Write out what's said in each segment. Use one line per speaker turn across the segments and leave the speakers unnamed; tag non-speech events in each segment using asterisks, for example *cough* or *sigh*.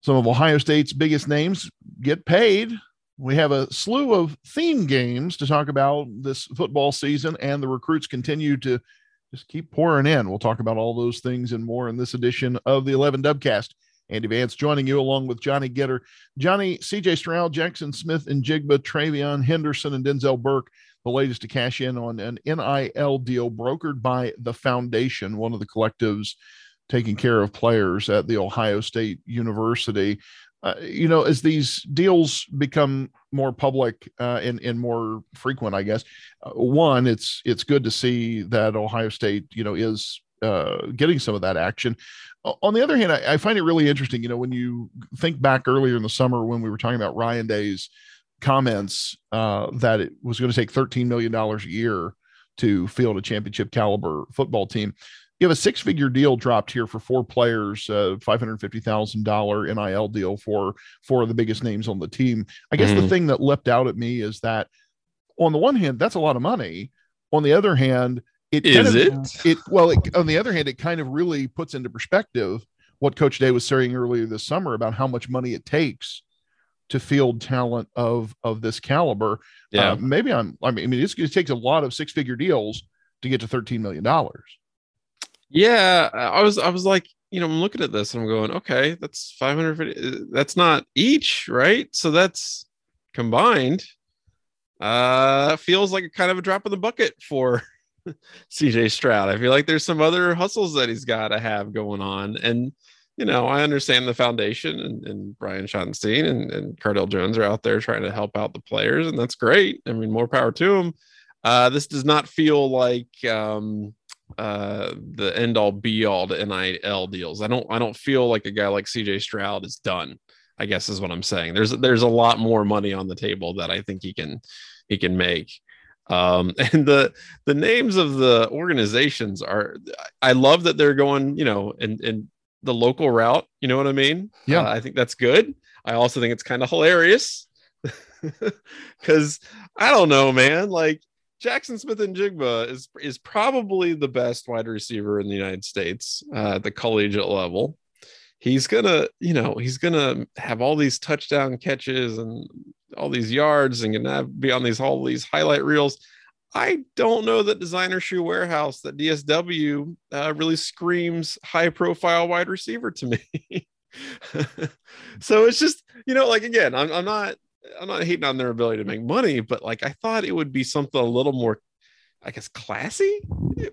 Some of Ohio State's biggest names get paid. We have a slew of theme games to talk about this football season, and the recruits continue to just keep pouring in. We'll talk about all those things and more in this edition of the 11 Dubcast. Andy Vance joining you along with Johnny Ginter. Johnny, CJ Stroud, Jaxon Smith-Njigba, TreVeyon Henderson, and Denzel Burke, the latest to cash in on an NIL deal brokered by the Foundation, one of the collectives taking care of players at the Ohio State University. Uh, you know, as these deals become more public uh, and, and more frequent, I guess, uh, one, it's it's good to see that Ohio State, you know, is uh, getting some of that action. On the other hand, I, I, find it really interesting. You know, when you think back earlier in the summer when we were talking about Ryan Day's comments uh, that it was going to take $13 million a year to field a championship caliber football team. You have a six figure deal dropped here for four players, uh, $550,000 NIL deal for four of the biggest names on the team. I guess mm-hmm. the thing that leapt out at me is that on the one hand, that's a lot of money. On the other hand,
it is
of,
it
it well it, on the other hand it kind of really puts into perspective what coach day was saying earlier this summer about how much money it takes to field talent of of this caliber
yeah
uh, maybe i'm i mean, I mean it takes a lot of six figure deals to get to 13 million dollars
yeah i was i was like you know i'm looking at this and i'm going okay that's 550 that's not each right so that's combined uh feels like a kind of a drop in the bucket for *laughs* CJ Stroud. I feel like there's some other hustles that he's got to have going on. And, you know, I understand the foundation and, and Brian Schottenstein and, and Cardale Jones are out there trying to help out the players, and that's great. I mean, more power to them. Uh, this does not feel like um, uh, the end all be all to NIL deals. I don't I don't feel like a guy like CJ Stroud is done. I guess is what I'm saying. There's there's a lot more money on the table that I think he can he can make. Um, *laughs* and the the names of the organizations are I love that they're going, you know, in in the local route. You know what I mean?
Yeah,
uh, I think that's good. I also think it's kind of hilarious *laughs* because I don't know, man. Like Jaxon Smith-Njigba is is probably the best wide receiver in the United States uh, at the collegiate level. He's gonna, you know, he's gonna have all these touchdown catches and all these yards and gonna have, be on these all these highlight reels. I don't know that designer shoe warehouse that DSW uh, really screams high profile wide receiver to me. *laughs* so it's just you know like again I'm, I'm not I'm not hating on their ability to make money, but like I thought it would be something a little more, I guess, classy.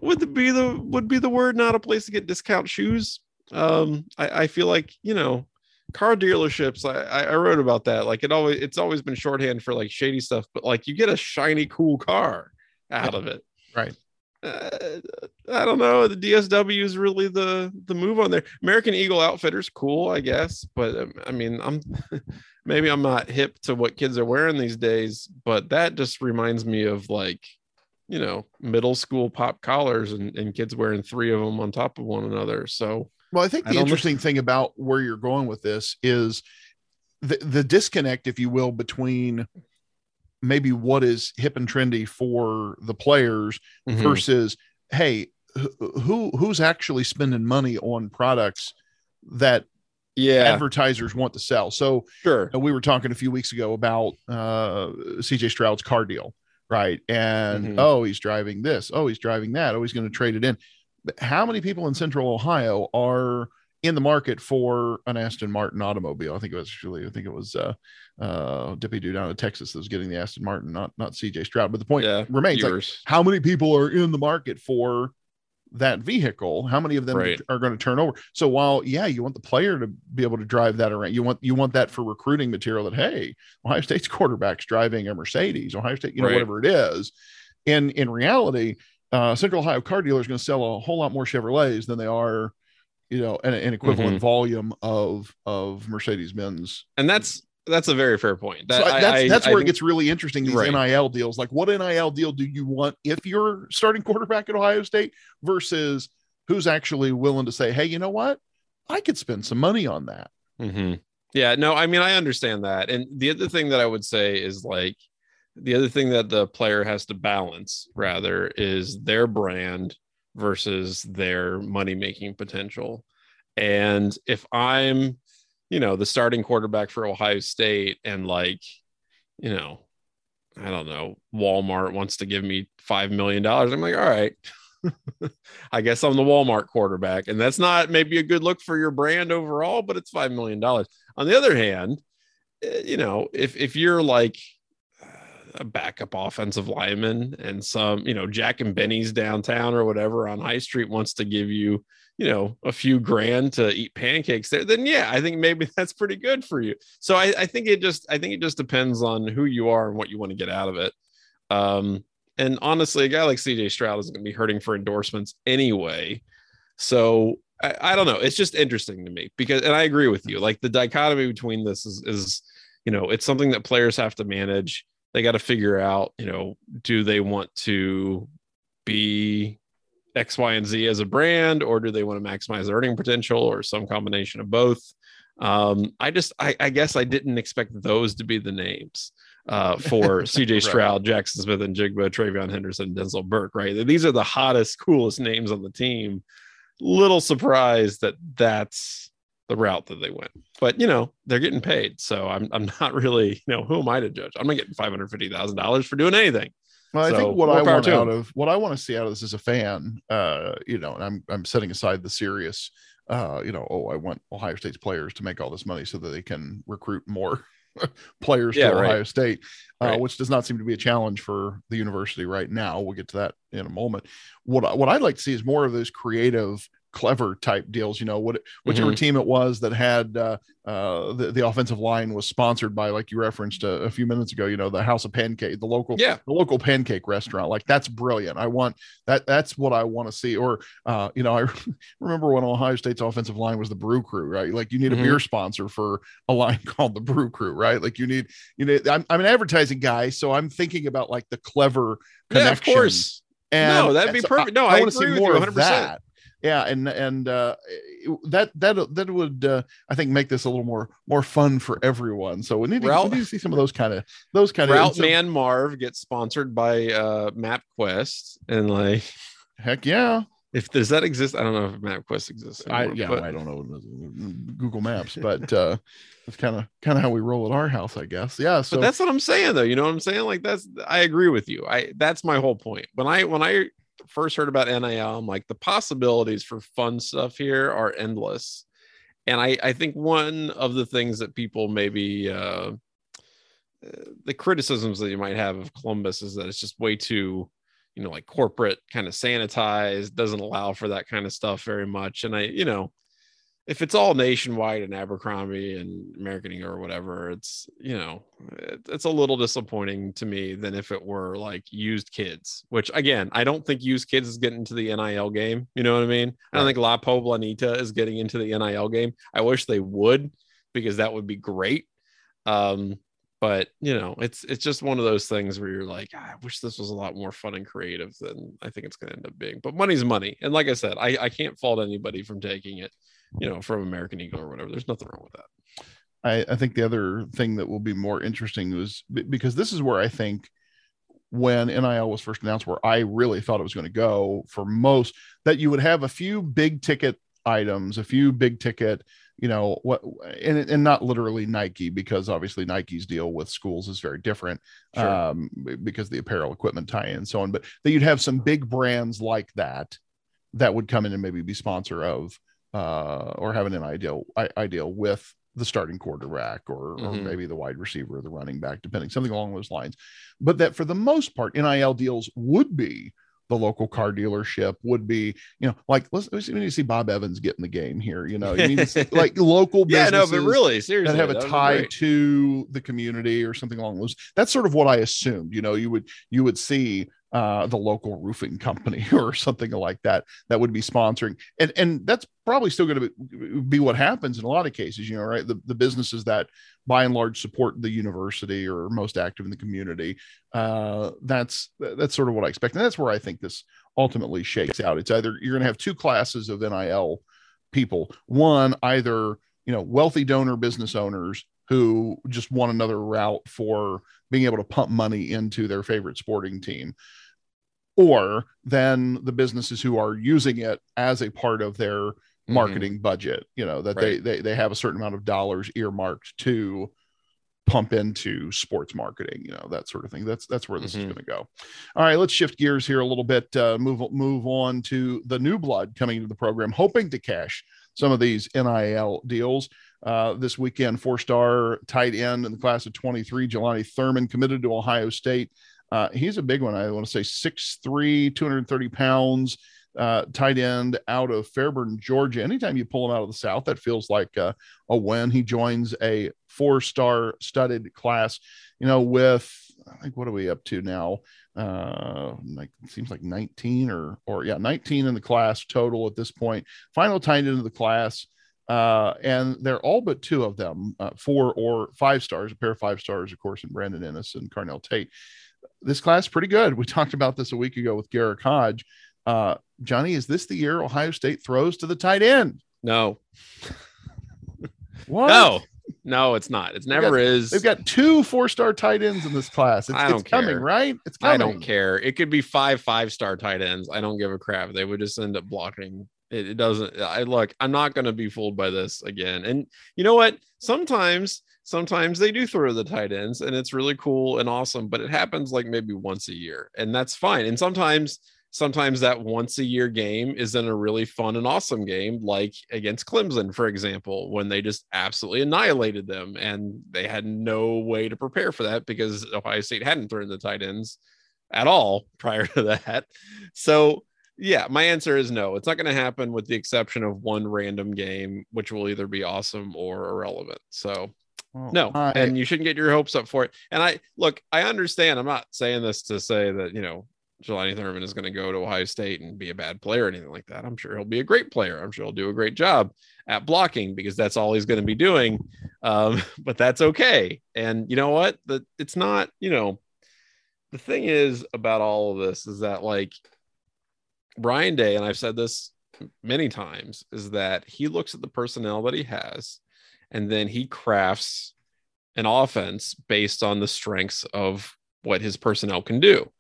Would be the would be the word, not a place to get discount shoes. Um, I, I feel like you know car dealerships I, I wrote about that like it always it's always been shorthand for like shady stuff but like you get a shiny cool car out of it
right
uh, i don't know. The dsw is really the the move on there. American eagle outfitters cool i guess but um, i mean i'm *laughs* maybe i'm not hip to what kids are wearing these days but that just reminds me of like you know middle school pop collars and, and kids wearing three of them on top of one another. So
well, I think the I interesting thing about where you're going with this is the, the disconnect, if you will, between maybe what is hip and trendy for the players mm-hmm. versus, hey, who who's actually spending money on products that
yeah
advertisers want to sell. So
sure,
we were talking a few weeks ago about uh, CJ Stroud's car deal, right? And mm-hmm. oh, he's driving this. Oh, he's driving that. Oh, he's going to trade it in how many people in central Ohio are in the market for an Aston Martin automobile? I think it was actually, I think it was uh uh Dippy Dude down in Texas that was getting the Aston Martin, not not CJ Stroud. But the point yeah, remains like how many people are in the market for that vehicle how many of them right. are going to turn over so while yeah you want the player to be able to drive that around you want you want that for recruiting material that hey ohio state's *laughs* quarterback's driving a mercedes ohio state you know right. whatever it is in in reality uh, Central Ohio car dealer is going to sell a whole lot more Chevrolets than they are, you know, an, an equivalent mm-hmm. volume of of Mercedes Benz.
And that's that's a very fair point.
That, so I, that's, I, that's I, where it gets really interesting. These right. NIL deals, like what NIL deal do you want if you're starting quarterback at Ohio State versus who's actually willing to say, hey, you know what, I could spend some money on that.
Mm-hmm. Yeah, no, I mean I understand that, and the other thing that I would say is like the other thing that the player has to balance rather is their brand versus their money making potential and if i'm you know, the starting quarterback for Ohio State and like, you know, I don't know, Walmart wants to give me $5 million. I'm like, all right, *laughs* I guess I'm the Walmart quarterback. And that's not maybe a good look for your brand overall, but it's $5 million. On the other hand, eh, you know, if, if you're like a backup offensive lineman and some, you know, Jack and Benny's downtown or whatever on High Street wants to give you, you know, a few grand to eat pancakes there, then yeah, I think maybe *laughs* that's pretty good for you. So I, I think it just, I think it just depends on who you are and what you want to get out of it. Um, and honestly, a guy like CJ Stroud is going to be hurting for endorsements anyway. So I, I, don't know. It's just interesting to me because, and I agree with you. Like the dichotomy between this is, is, you know, it's something that players have to manage. They got to figure out, you know, do they want to be X, Y, and Z as a brand, or do they want to maximize earning potential, or some combination of both? Um, I just, I, I guess I didn't expect those to be the names uh, for *laughs* CJ Stroud, right. Jaxon Smith-Njigba, TreVeyon Henderson, Denzel Burke, right? These are the hottest, coolest names on the team. Little surprised that that's the route that they went, but you know, they're getting paid. So I'm, I'm *laughs* not really, you know, who am I to judge? I'm not getting $550,000 for doing anything.
Well, I
so,
think what I want out of what I want to see out of this as a fan, uh, you know, and I'm I'm setting aside the serious, uh, you know, oh, I want Ohio State's players to make all this money so that they can recruit more *laughs* players yeah, to right. Ohio State, uh, right. which does not seem to be a challenge for the university right now. We'll get to that in a moment. What what I'd like to see is more of those creative clever type deals. You know, what whichever mm-hmm. team it was that had uh, uh, the the offensive line was sponsored by, like you referenced a, a, few minutes ago. You know, the House of Pancake, the local yeah, the local pancake restaurant. Like that's brilliant. I want that. That's what I want to see. Or uh, you know, I *laughs* remember when Ohio State's offensive line was the Brew Crew, right? Like you need a mm-hmm. beer sponsor for a line *laughs* called the Brew Crew, right? Like you need you need. I'm, I'm an advertising guy, so I'm thinking about like the clever
connection. Yeah, of course.
And
no, that'd be perfect. No, I, I, I want to see more 100%.
of that yeah and and uh that that that would uh, i think make this a little more more fun for everyone. So we need to, we need to see some of those kind of those kind
of
route
man marv gets sponsored by uh mapquest and like
heck yeah.
if does that exist? I don't know if mapquest exists
anymore, i yeah but... i don't know google maps but uh *laughs* that's kind of kind of how we roll at our house i guess. Yeah so
but that's what i'm saying though. You know what i'm saying? Like that's i agree with you. I that's my whole point. When i when i first heard about NIL, I'm like, the possibilities for fun stuff here are endless. And I, I think one of the things that people maybe, uh, the criticisms that you might have of Columbus is that it's just way too, you know, like corporate kind of sanitized, doesn't allow for that kind of stuff very much. And I, you know, if it's all nationwide and Abercrombie and American Eagle or whatever, it's you know it, it's a little disappointing to me than if it were like used kids. Which again, I don't think used kids is getting into the NIL game. You know what I mean? Right. I don't think La Poblanita is getting into the NIL game. I wish they would because that would be great. Um, but you know, it's it's just one of those things where you're like, ah, I wish this was a lot more fun and creative than I think it's going to end up being. But money's money, and like I said, I I can't fault anybody from taking it you know, from American Eagle or whatever. There's nothing wrong with that.
I, I think the other thing that will be more interesting is because this is where I think when NIL was first announced, where I really thought it was going to go for most, that you would have a few big ticket items, a few big ticket, you know, what, and, and not literally Nike, because obviously Nike's deal with schools is very different sure. um, because the apparel equipment tie in and so on, but that you'd have some big brands like that that would come in and maybe be sponsor of uh, or having an ideal ideal with the starting quarterback or, mm-hmm. or maybe the wide receiver or the running back, depending something along those lines. But that for the most part, NIL deals would be the local car dealership would be, you know, like let's, let's need to see Bob Evans get in the game here. You know, you need see, *laughs* like local
yeah, no, but really seriously
that have a tie to the community or something along those. That's sort of what I assumed. You know, you would you would see uh, the local roofing company *laughs* or something like that that would be sponsoring. And and that's probably still going to be what happens in a lot of cases you know right? The, the businesses that by and large support the university or most active in the community uh, that's that's sort of what i expect. And that's where i think this ultimately shakes out. It's either you're going to have two classes of nil people. One either you know wealthy donor business owners who just want another route for being able to pump money into their favorite sporting team or then the businesses who are using it as a part of their
Mhm.
marketing budget. You know that
Right.
they they they have a certain amount of dollars earmarked to pump into sports marketing. You know that sort of thing. That's that's where this is
Mhm.
going to go. All right, let's shift gears here a little bit. Uh, move move on to the new blood coming into the program, hoping to cash some of these NIL deals. Uh, this weekend, four star tight end in the class of 23, Jelani Thurman, committed to Ohio State. Uh, he's a big one. I want to say 6'3, 230 pounds, uh, tight end out of Fairburn, Georgia. Anytime you pull him out of the South, that feels like a win. He joins a four star studded class, you know, with, I think, what are we up to now? Uh, like seems like 19 or, or yeah, 19 in the class total at this point. Final tight end of the class uh, and they're all but two of them, uh, four or five stars, a pair of five stars, of course, in Brandon Inniss and Carnell Tate. This class pretty good. We *laughs* talked about this a week ago with Garrick Hodge. Uh, Johnny, is this the year Ohio State throws to the tight end?
No, *laughs*
What?
no, no, it's not. It's never is.
They've got two four-star tight ends in this class. It's,
I don't
it's coming,
care.
right? It's coming.
I don't care. It could be five five star tight ends. I don't give a crap. They would just end up blocking. It, it doesn't. I look. I'm not going to be fooled by this again. And you know what? Sometimes, sometimes they do throw the tight ends, and it's really cool and awesome. But it happens like maybe once a year, and that's fine. And sometimes, sometimes that once a year game is in a really fun and awesome game, like against Clemson, for example, when they just absolutely annihilated them, and they had no way to prepare for that because Ohio State hadn't thrown the tight ends at all *laughs* prior to that. So, yeah, my answer is no. It's not going to happen with the exception of one random game, which will either be awesome or irrelevant. So, No, and you shouldn't get your hopes up for it. And I look, I understand. I'm not saying this to say that, you know, Jelani Thurman is going to go to Ohio State and be a bad player or anything like that. I'm sure he'll be a great player. I'm sure he'll do a great job at blocking because that's all he's going to be doing. Um, *laughs* but that's okay. And you know what? The, it's not, you know, the thing is about all of this is that like Brian Day, and I've said this many times, is that he looks at the personnel that he has and then he crafts an offense based on the strengths of what his personnel can do.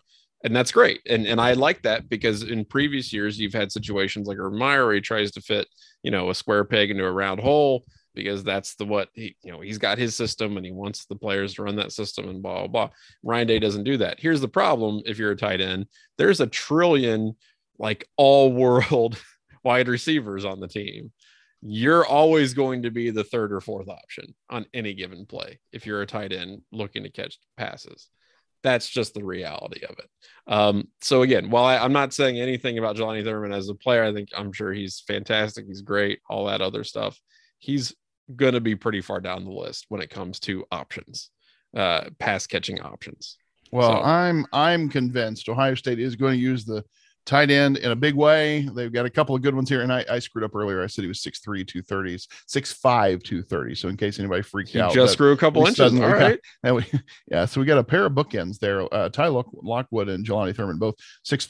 And that's great. And and I like that because in previous years you've had situations like Meyer where he tries to fit, you know, a square peg into a round hole because that's the what he, you know, he's got his system and he wants the players to run that system and blah blah blah. Ryan Day doesn't do that. Here's the problem if you're a tight end, there's a trillion like all world *laughs* wide receivers on the team you're always going to be the third or fourth option on any given play if you're a tight end looking to catch passes. That's just the reality of it. Um, so again, while I, I'm not saying anything about Jelani Thurman as a player, I think I'm sure he's fantastic. He's great, all that other stuff. He's going to be pretty far down the list when it comes to options, uh, pass catching options.
Well,
So-
I'm I'm convinced Ohio State is going to use the tight end in a big way. They've got a couple of good ones here. And I, I screwed up earlier. I said he was 6'3, 230s, 6'5, 230. So in case anybody freaked
He
out,
just grew a couple inches. All
got-
right. *laughs*
we, yeah, so we got a pair of bookends there. Uh, Ty Lock, Lockwood and Jelani Thurman, both 6'5,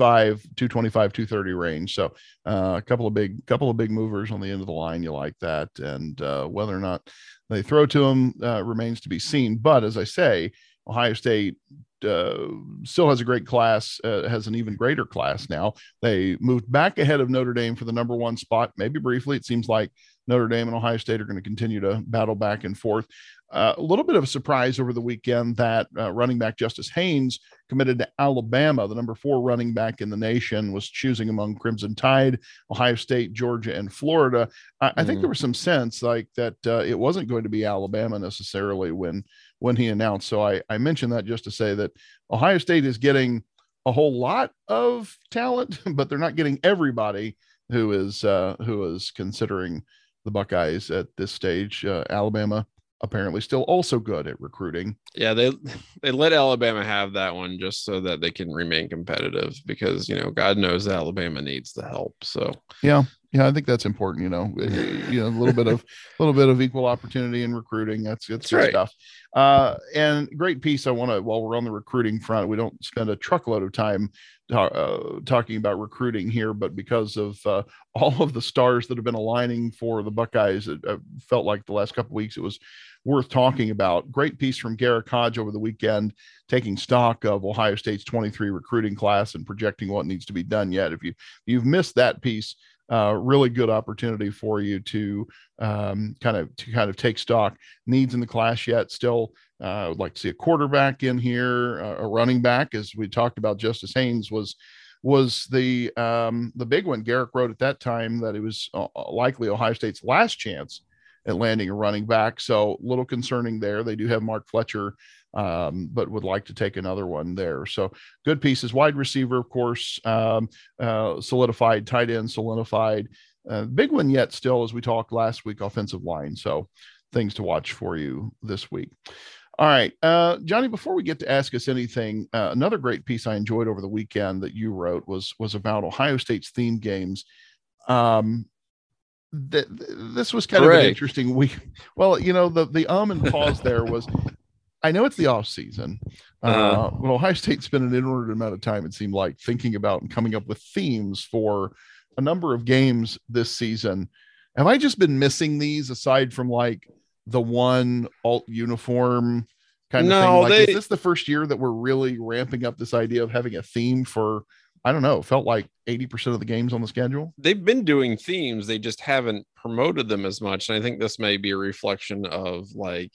225, 230 range. So uh, a couple of big, couple of big movers on the end of the line. You like that. And uh, whether or not they throw to him uh, remains to be seen. But as I say, Ohio State uh, still has a great class, uh, has an even greater class now. They moved back ahead of Notre Dame for the number one spot, maybe briefly. It seems like Notre Dame and Ohio State are going to continue to battle back and forth. Uh, a little bit of a surprise over the weekend that uh, running back Justice Haynes committed to Alabama, the number four running back in the nation, was choosing among Crimson Tide, Ohio State, Georgia, and Florida. I, I think
Mhm.
there was some sense like that uh, it wasn't going to be Alabama necessarily when when he announced. So I, I mentioned that just to say that Ohio State is getting a whole lot of talent, *laughs* but they're not getting everybody who is uh, who is considering the Buckeyes at this stage. Uh, Alabama apparently still also good at recruiting.
Yeah, they they let Alabama have that one just so that they can remain competitive because you know God knows Alabama needs the help. So
Yeah, I think that's important. You know, *laughs* you know, a little bit of a little bit of equal opportunity in recruiting. That's that's
That's
good
right.
stuff. Uh, and great piece. I want to while we're on the recruiting front, we don't spend a truckload of time ta- uh, talking about recruiting here, but because of uh, all of the stars that have been aligning for the Buckeyes, it, uh felt like the last couple of weeks it was worth talking about. Great piece from Garrick Hodge over the weekend, taking stock of Ohio State's 23 recruiting class and projecting what needs to be done yet. If you if you've missed that piece, uh, really good opportunity for you to um, kind of to kind of take stock. Needs in the class yet? Still, uh, would like to see a quarterback in here, uh, a running back, as we talked about. Justice Haynes was was the um, the big one. Garrick wrote at that time that it was uh, likely Ohio State's last chance at landing a running back. So a little concerning there. They do have Mark Fletcher um, but would like to take another one there. So good pieces. Wide receiver, of course, um, uh, solidified. Tight end solidified. Uh, big one yet still, as we talked last week, offensive line. So things to watch for you this week. All right, uh, Johnny. Before we get to ask us anything, uh, another great piece I enjoyed over the weekend that you wrote was was about Ohio State's theme games. Um, th- this was kind of an interesting week. *laughs* Well, you know, the the um and pause there was I know it's the off season. Uh, uh, but Ohio State spent an inordinate amount of time, it seemed like, thinking about and coming up with themes for a number of games this season. Have I just been missing these aside from like the one alt uniform kind no, of thing? Like, they, is this the first year that we're really ramping up this idea of having a theme for? I don't know. Felt like 80% of the games on the schedule.
They've been doing themes, they just haven't promoted them as much. And I think this may be a reflection of like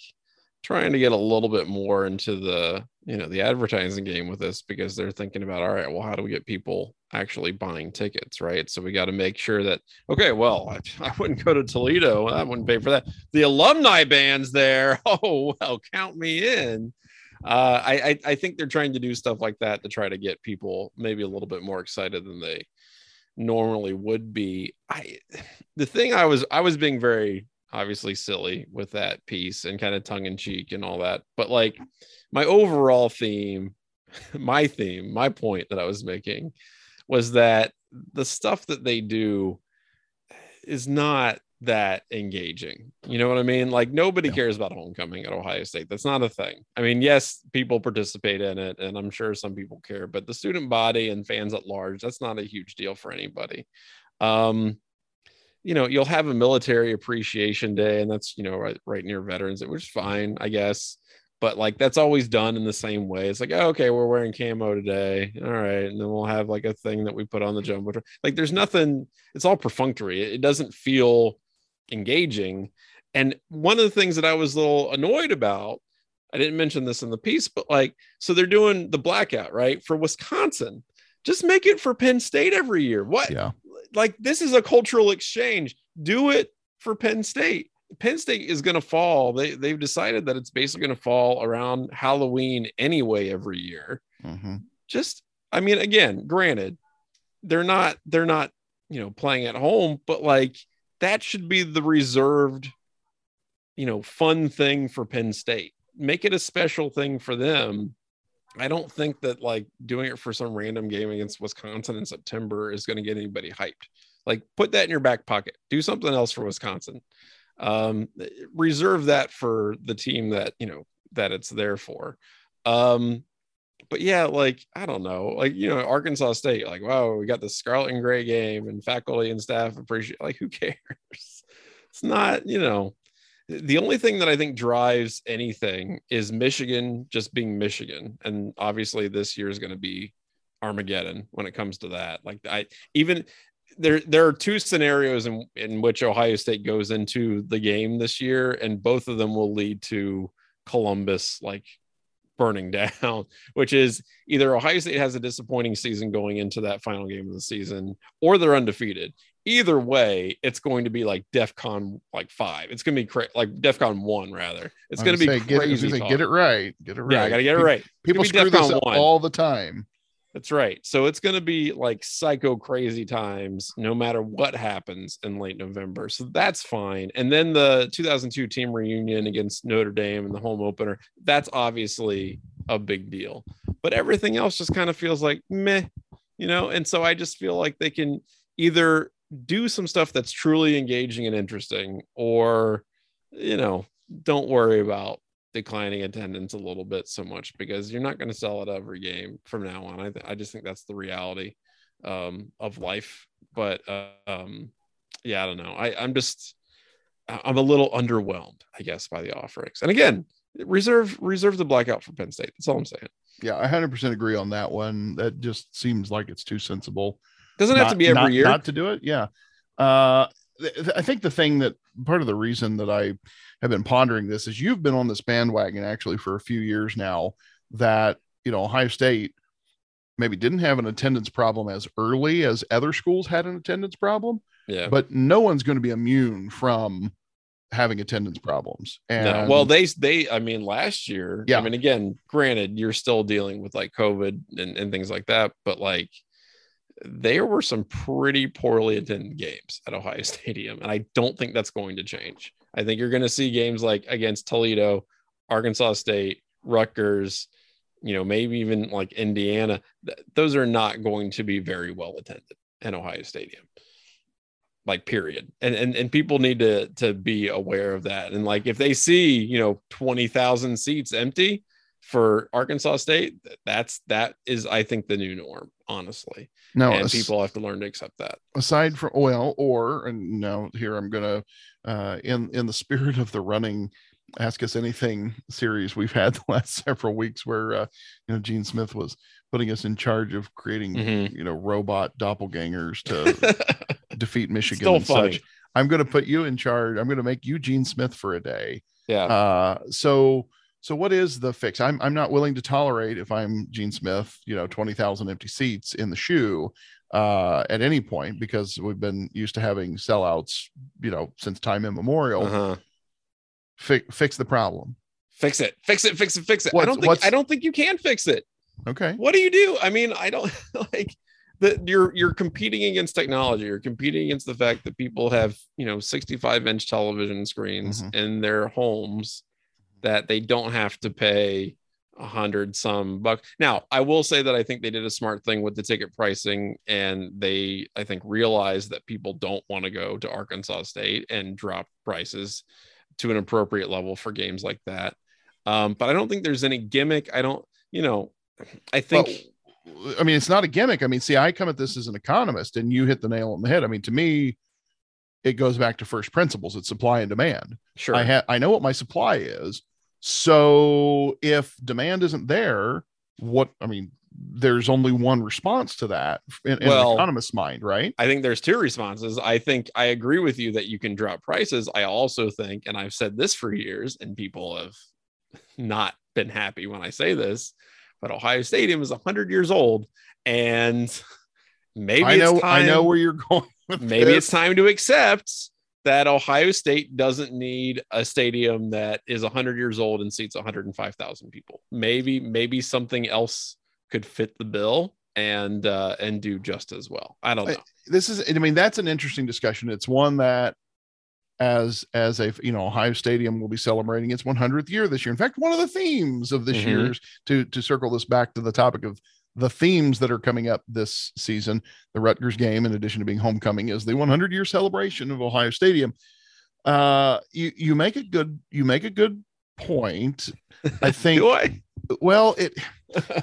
trying to get a little bit more into the you know the advertising game with this because they're thinking about all right well how do we get people actually buying tickets? Right? So we got to make sure that okay well I, *laughs* I, wouldn't go to toledo. I wouldn't pay for that. The alumni bands there. *laughs* Oh well count me in uh, I, I i think they're trying to do stuff like that to try to get people maybe a little bit more excited than they normally would be i *sighs* the thing i was i was being very obviously silly with that piece and kind of tongue in cheek and all that. But like my overall theme, *laughs* my theme, my point that I was making was that the stuff that they do is not that engaging. You know what I mean? Like nobody yeah. cares about homecoming at Ohio State. That's not a thing. I mean, yes, people participate in it and I'm sure some people care, but the student body and fans at large, that's not a huge deal for anybody. Um you know, you'll have a military appreciation day, and that's you know right right near veterans, which is fine, I guess. But like that's always done in the same way. It's like, oh, okay, we're wearing camo today, all right, and then we'll have like a thing that we put on the jumbo. Like, there's nothing. It's all perfunctory. It, it doesn't feel engaging. And one of the things that I was a little annoyed about, I didn't mention this in the piece, but like, so they're doing the blackout right for Wisconsin. Just make it for Penn State every year. What?
Yeah
like this is a cultural exchange. Do it for Penn State. Penn State is going to fall. They they've decided that it's basically going to fall around Halloween anyway every year. Mm-hmm. Just, I mean, again, granted, they're not they're not you know playing at home, but like that should be the reserved, you know, fun thing for Penn State. Make it a special thing for them I don't think that like doing it for some random game against Wisconsin in September is going to get anybody hyped. Like put that in your back pocket. Do something else for Wisconsin. Um, reserve that for the team that you know that it's there for. Um, but yeah, like I don't know, like you know, Arkansas State, like wow, we got the Scarlet and Gray game, and faculty and staff appreciate. Like who *laughs* cares? It's not, you know, the only thing that I think drives anything is Michigan just being Michigan. And obviously this year is going to be Armageddon when it comes to that. Like I even there there are two scenarios in, in which Ohio State goes into the game this year, and both of them will lead to Columbus like burning *laughs* down, which is either Ohio State has a disappointing season going into that final game of the season, or they're undefeated either way, it's going to be like DEF CON like five. It's going to be cra- like DEF CON one rather. It's going to be say, crazy.
Get it, get it right. Get it right.
Yeah, I got to get it right.
People screw this up one. all the time.
That's right. So it's going to be like psycho crazy times no matter what happens in late November. So that's fine. And then the 2002 team reunion against Notre Dame and the home opener, that's obviously a big deal. But everything else just kind of feels like meh, you know? And so I just feel like they can either do some stuff that's truly engaging and interesting or you know don't worry about declining attendance a little bit so much because you're not going to sell it every game from now on. I, th- I just think that's the reality um, of life. But uh, um, yeah i don't know. I, i'm just i'm a little underwhelmed i guess by the offerings and again reserve reserve the blackout for penn state. That's all i'm saying.
Yeah i 100% agree on that one. That just seems like it's too sensible.
Doesn't
not,
have to be every
not,
year.
Not to do it. Yeah. Uh, I think the thing that part of the reason that I have been pondering this is you've been on this bandwagon actually for a few years now that, you know, Ohio State maybe didn't have an attendance problem as early as other schools had an attendance problem.
Yeah.
But no one's going to be immune from having attendance problems. And
no. well, they they I mean last year,
Yeah.
I mean again, granted, you're still dealing with like COVID and, and things like that, but like there were some pretty poorly attended games at Ohio *laughs* Stadium, and I don't think that's going to change. I think you're going to see games like against Toledo, Arkansas State, Rutgers, you know, maybe even like Indiana. Th- those are not going to be very well attended in Ohio Stadium. Like period. And and and people need to to be aware of that. And like if they see, you know, 20,000 seats empty for Arkansas State, that's that is I think the new norm, honestly.
No,
and
as-
people have to learn to accept that.
aside from well, or and now here I'm gonna uh in in the spirit of the running ask us anything series we've had *laughs* the last several weeks where uh you know Gene Smith was putting us in charge of creating
Mhm.
you know robot doppelgangers to *laughs* defeat Michigan
Still
and
funny.
such. I'm gonna put you in charge. I'm gonna make you Gene Smith for a day.
Yeah.
Uh so so what is the fix? I'm I'm not willing to tolerate if I'm Gene Smith, you know, 20,000 empty seats in the shoe uh at any point because we've been used to having sellouts, you know, since time immemorial.
Uh-huh.
Fi- fix the problem.
Fix it. Fix it. Fix it. Fix it. I don't think I don't think you can fix it.
Okay.
What do you do? I mean, I don't *laughs* like that you're you're competing against technology. You're competing against the fact that people have, you know, 65 inch television screens
Mhm.
in their homes that they don't have to pay a hundred some bucks. Now, I will say that I think they did a smart thing with the ticket pricing, and they I think realized that people don't want to go to Arkansas State and drop prices to an appropriate level for games like that. Um, but I don't think there's any gimmick. I don't, you know, I think
Well, I mean, it's not a gimmick. I mean, see, I come at this as an economist, and you hit the nail on the head. I mean, to me, it goes back to first principles. It's supply and demand.
sure.
I have I know what my supply is. So if demand isn't there, what I mean, there's only one response to that in, in
Well-
an economist's mind, right?
I think there's two responses. I think I agree with you that you can drop prices. I also think, and I've said this for years, and people have *laughs* not been happy when I say this, but Ohio Stadium is 100 years old, and *laughs* maybe
I know
it's time,
I know where you're *laughs* going. With
maybe
this.
it's time to accept that Ohio State doesn't need a stadium that is 100 years old and seats 105,000 people. Maybe maybe something else could fit the bill and uh and do just as well. I don't know.
this is i mean that's an interesting discussion it's one that as as a you know ohio stadium will be celebrating its 100th year this year in fact one of the themes of this
Mhm.
year's to to circle this back to the topic of the themes that are coming up this season the rutgers game in addition to being homecoming is the 100 year celebration of ohio stadium uh you you make a good you make a good point i *laughs* think
I?
well it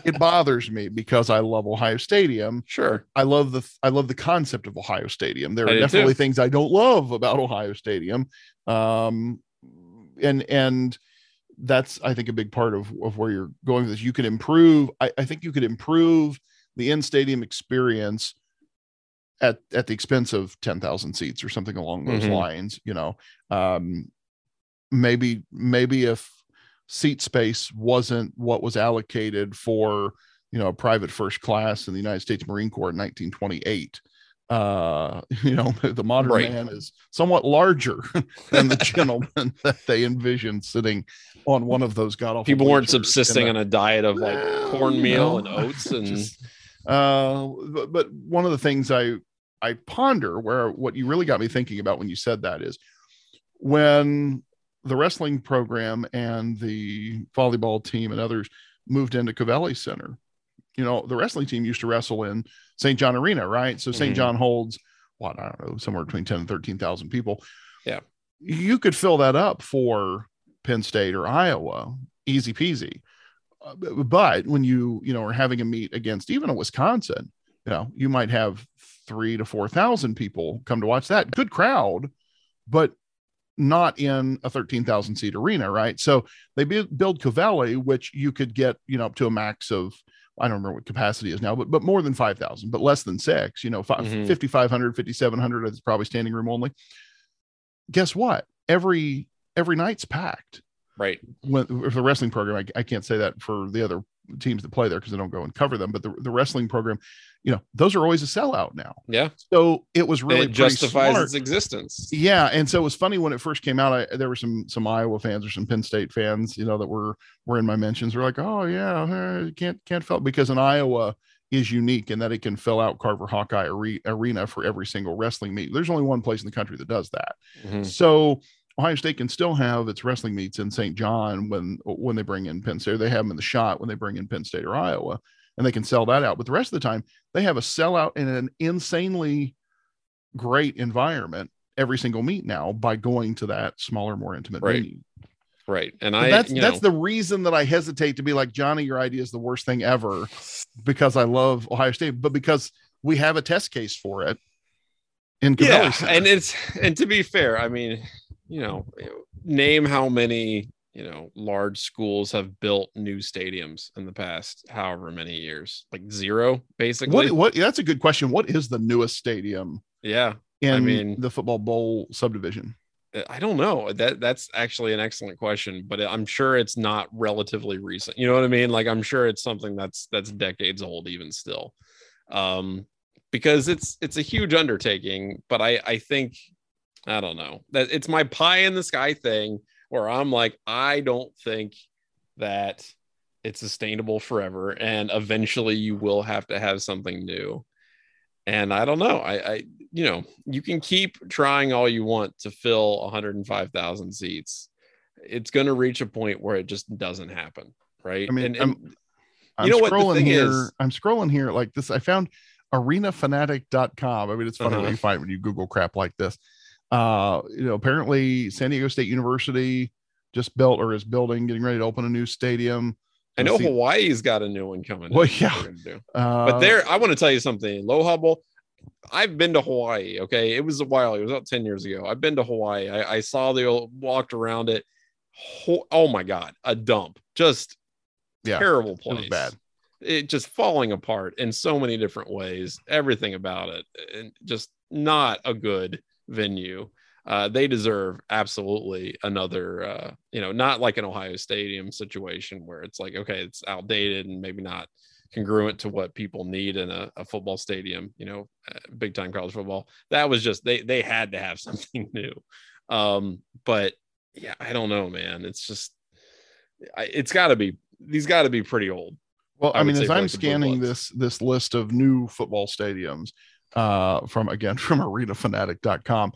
it bothers me because i love ohio stadium
Sure.
I love the I love the concept of Ohio Stadium. There
I
are definitely
too.
things I don't love about Ohio Stadium, um, and and that's I think a big part of of where you're going with this. You could improve. I, I think you could improve the in stadium experience at at the expense of ten thousand seats or something along those
Mhm.
lines. You know, um, maybe maybe if seat space wasn't what was allocated for you know a private first class in the United States Marine Corps in 1928. Uh, *laughs* you know, the modern
Right.
man is somewhat larger *laughs* than the gentleman *laughs* that they envisioned sitting on one of those god awful.
People weren't subsisting
the-
on a diet of like
Well,
cornmeal
you
and oats and
just, uh, but, but one of the things I I ponder where what you really got me thinking about when you said that is when the wrestling program and the volleyball team and others moved into Covelli Center. You know, the wrestling team used to wrestle in St. John Arena, right? So St.
Mhm.
John holds what I don't know, somewhere between 10 and 13,000 people.
Yeah.
You could fill that up for Penn State or Iowa, easy peasy. Uh, but when you, you know, are having a meet against even a Wisconsin, you know, you might have three to 4,000 people come to watch that. Good crowd, but not in a 13,000 seat arena, right? So they build Covelli, which you could get, you know, up to a max of I don't remember what capacity is now, but but more than 5,000, but less than six, you know, five,
Mhm.
5,500, 5,700 is probably standing room only. Guess what? Every every night's packed.
Right.
When for the wrestling program, I, I can't say that for the other teams that play there because I don't go and cover them. But the, the wrestling program, you know, those are always a sellout now.
Yeah.
So it was really
it justifies
smart.
its existence.
Yeah, and so it was funny when it first came out. I, there were some some Iowa fans or some Penn State fans, you know, that were were in my mentions. Were like, "Oh yeah, eh, can't can't fill because in Iowa is unique in that it can fill out Carver Hawkeye Are- Arena for every single wrestling meet. There's only one place in the country that does that.
Mhm.
So Ohio State can still have its wrestling meets in St. John when when they bring in Penn State. Or they have them in the shot when they bring in Penn State or Iowa, and they can sell that out. But the rest of the time, they have a sellout in an insanely great environment every single meet now by going to that smaller, more intimate
Right.
venue.
Right. And
But
I
that's that's
know,
the reason that I hesitate to be like Johnny. Your idea is the worst thing ever because I love Ohio State, but because we have a test case for it in Covelli
yeah
Center.
and it's and to be fair i mean you know name how many you know large schools have built new stadiums in the past however many years. Like zero basically?
What what that's a good question. What is the newest stadium
yeah
in
mean-
the football bowl subdivision?
i don't know. That that's actually an excellent question but i'm sure it's not relatively recent. You know what i mean? Like i'm sure it's something that's that's decades old even still. Um because it's it's a huge undertaking but i i think i don't know that it's my pie in the sky thing where i'm like i don't think that it's sustainable forever and eventually you will have to have something new and i don't know i i you know you can keep trying all you want to fill 105000 seats it's going to reach a point where it just doesn't happen right
I mean,
and,
I'm-
and
I'm
You know what the
scrolling
thing
here.
is-
I'm scrolling here like this. I found arenafanatic.com. I mean, it's funny
Uh-huh.
what you find when you Google crap like this. Uh, you know, apparently San Diego State University just built or is building, getting ready to open a new stadium.
i know Hawaii's got a new one coming
Well, yeah.
they're gonna do.
Uh,
but there i want to tell you something low hubble i've been to hawaii okay it was a while it was about 10 years ago i've been to hawaii i, I saw the old walked around it oh my god a dump just
Yeah,
terrible
it
place
was bad.
it just falling apart in so many different ways everything about it and just not a good venue uh, they deserve absolutely another uh, you know not like an ohio stadium situation where it's like okay it's outdated and maybe not congruent to what people need in a, a football stadium you know uh, big time college football. That was just they they had to have *laughs* something new. Um but yeah i don't know man. It's just I, it's got to be these got to be pretty old
Well,
I
I, mean, as I'm scanning this this list of new football stadiums uh, from again *laughs* from arenafanatic.com,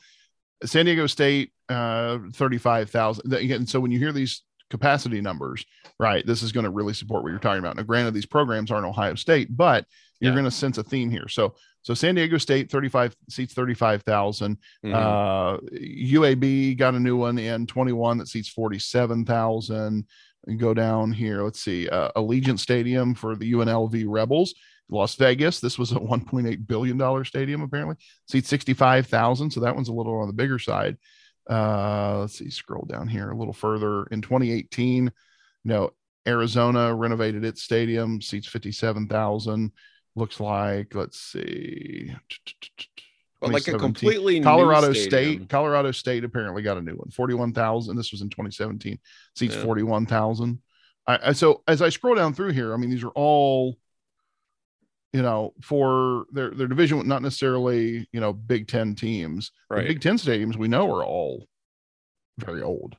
San Diego State uh, 35,000. Again, so when you hear these capacity numbers, right, this is going to really support what you're talking about. Now, granted, these programs aren't Ohio State, but you're
Yeah.
going to sense a theme here. So, so San Diego State 35 seats 35,000.
Mhm.
Uh, UAB got a new one in 21 that seats 47,000. And go down here. Let's see. Uh, Allegiant Stadium for the UNLV Rebels. Las Vegas. This was a 1.8 billion dollar stadium. Apparently, seats 65,000. So that one's a little on the bigger side. Uh, let's see. Scroll down here a little further. In 2018, you know, Arizona renovated its stadium. Seats 57,000. Looks like. Let's see.
but like a completely
Colorado. State, Colorado State apparently got a new one, 41,000. This was in 2017, seats
Yeah.
41,000. I, I, so as I scroll down through here, I mean, these are all, you know, for their, their division, not necessarily, you know, Big Ten teams. The
right?
Big Ten stadiums we know are all very old.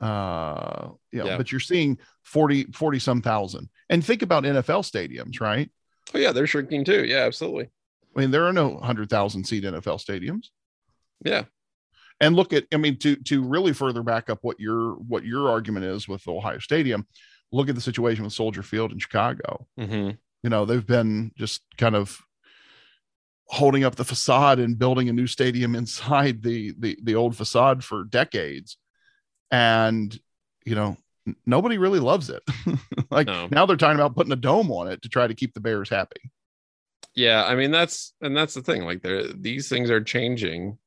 Uh, you know,
Yeah.
but you're seeing 40, 40 some thousand. And think about NFL stadiums, right?
oh yeah, they're shrinking too. Yeah, absolutely.
I mean, there are no 100,000 seat NFL stadiums.
Yeah,
and look at i mean to to really further back up what your what your argument is with ohio stadium look at the situation with soldier field in chicago
hmm
you know they've been just kind of holding up the facade and building a new stadium *laughs* inside the the, the old facade for decades and you know n- nobody really loves it *laughs* like
No.
now they're talking about putting a dome on it to try to keep the bears happy
yeah. I mean, that's and that's the thing. Like, there, these things are changing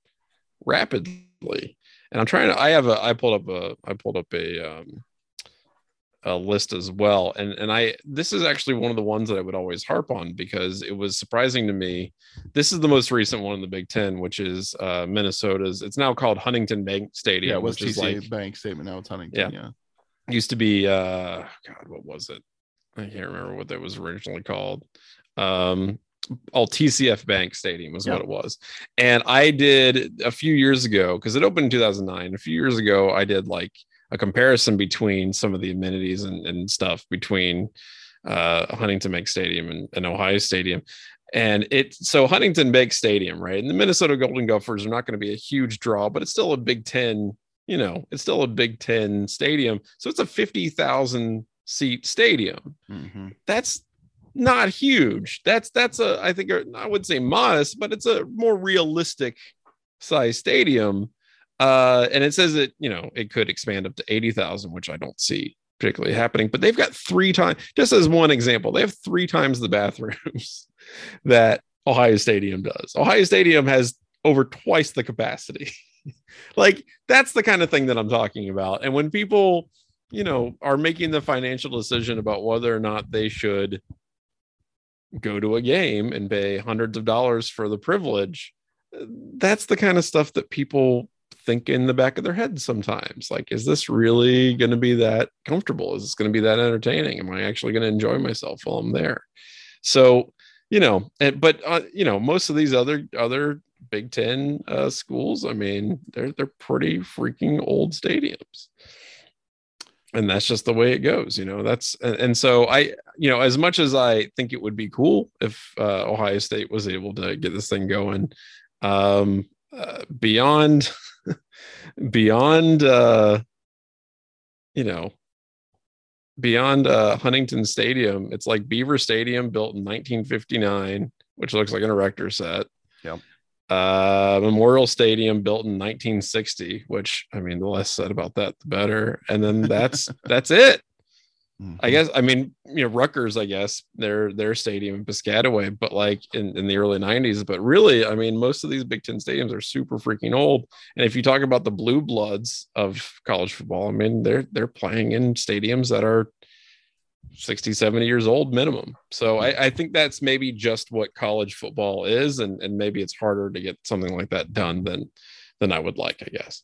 rapidly, and I'm trying to. I have a. I pulled up a. I pulled up a. Um, uh, list as well. And and I this is actually one of the ones that I would always harp on because it was surprising to me. This is the most recent one in the Big Ten, which is uh, Minnesota's. It's now called Huntington Bank Stadium.
Yeah, it was
which is like
Bank statement. Now it's Huntington.
Yeah.
Yeah.
used to be uh God, what was it? I can't remember what that was originally called. Um all TCF Bank Stadium was
Yeah.
what it was. And I did a few years ago, because it opened in 2009. A few years ago, I did like a comparison between some of the amenities and, and stuff between uh, Huntington Bank Stadium and, and Ohio Stadium. And it so Huntington Bank Stadium, right? And the Minnesota Golden Gophers are not going to be a huge draw, but it's still a Big Ten, you know, it's still a Big Ten stadium. So it's a 50,000 seat stadium
Mhm.
that's not huge. That's that's a I think I would say modest, but it's a more realistic size stadium. Uh, and it says that you know it could expand up to eighty thousand, which I don't see particularly happening. But they've got three times, just as one example, they have three times the bathrooms *laughs* that Ohio Stadium does. Ohio Stadium has over twice the capacity. *laughs* like that's the kind of thing that I'm talking about. And when people, you know, are making the financial decision about whether or not they should go to a game and pay hundreds of dollars for the privilege, that's the kind of stuff that people think in the back of their head sometimes. Like, is this really going to be that comfortable? Is this going to be that entertaining? Am I actually going to enjoy myself while I'm there? So, you know, and, but uh, you know, most of these other other Big Ten uh, schools, I mean, they're they're pretty freaking old stadiums and that's just the way it goes you know that's and, and so i you know as much as i think it would be cool if uh, ohio state was able to get this thing going um uh, beyond beyond uh you know beyond uh huntington stadium it's like beaver stadium built in 1959 which looks like an erector set.
Yep.
uh memorial stadium built in 1960 which i mean the less said about that the better. And then that's *laughs* that's it I guess I mean you know Rutgers I guess their their stadium in Piscataway but like in, in the early 90s but really I mean most of these Big 10 stadiums are super freaking old. And if you talk about the blue bloods of college football I mean they're they're playing in stadiums that are 60 70 years old minimum. So I, I think that's maybe just what college football is and and maybe it's harder to get something like that done than than I would like I guess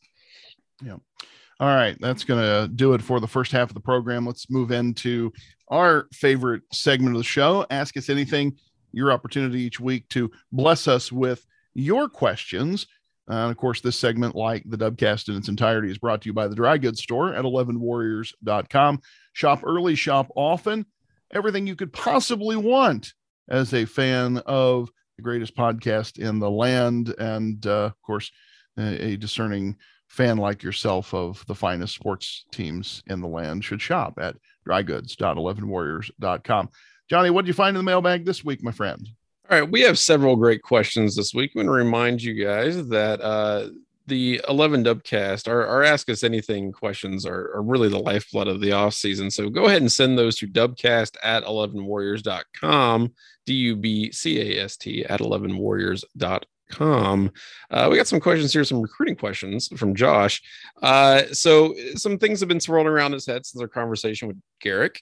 All right, that's going to do it for the first half of the program. Let's move into our favorite segment of the show. Ask us anything. Your opportunity each week to bless us with your questions. Uh, and of course, this segment, like the Dubcast in its entirety, is brought to you by the Dry Goods Store at 11warriors.com. Shop early, shop often. Everything you could possibly want as a fan of the greatest podcast in the land. And uh, of course, a, a discerning fan like yourself of the finest sports teams in the land should shop at drygoods.11warriors.com. Johnny, what did you find in the mailbag this week, my friend?
All right, we have several great questions this week. I'm going to remind you guys that uh, the 11 Dubcast, our, our Ask Us Anything questions are, are really the lifeblood of the off season. So go ahead and send those to dubcast at 11warriors.com, D U B C A S T at 11warriors.com. Uh, we got some questions here, some recruiting questions from Josh. Uh, so some things have been swirling around his head since our conversation with Garrick.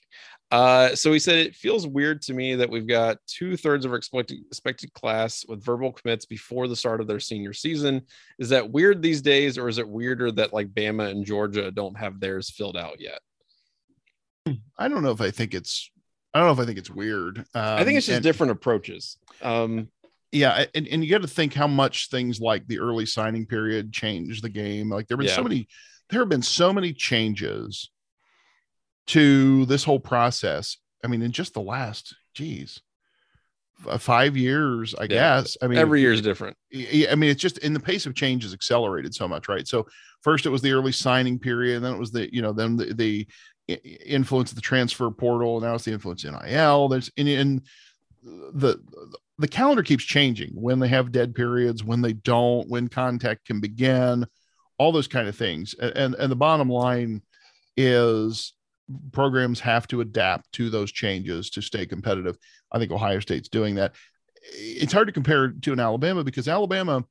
Uh, so he said it feels weird to me that we've got two thirds of our expected, expected class with verbal commits before the start of their senior season. Is that weird these days, or is it weirder that like Bama and Georgia don't have theirs filled out yet?
I don't know if I think it's I don't know if I think it's weird. Um,
I think it's just
and-
different approaches. Um,
yeah and, and you got to think how much things like the early signing period changed the game like there have been so many there have been so many changes to this whole process i mean in just the last geez five years i
Yeah.
guess i mean
every year is different.
i mean, it's just in the pace of change is accelerated so much, right? So first it was the early signing period, and then it was the you know then the, the influence of the transfer portal. Now it's the influence in NIL. There's in, in the the calendar keeps changing when they have dead periods, when they don't, when contact can begin, all those kind of things. And and, and the bottom line is programs have to adapt to those changes to stay competitive. I think Ohio State's doing that. It's hard to compare to an Alabama because Alabama,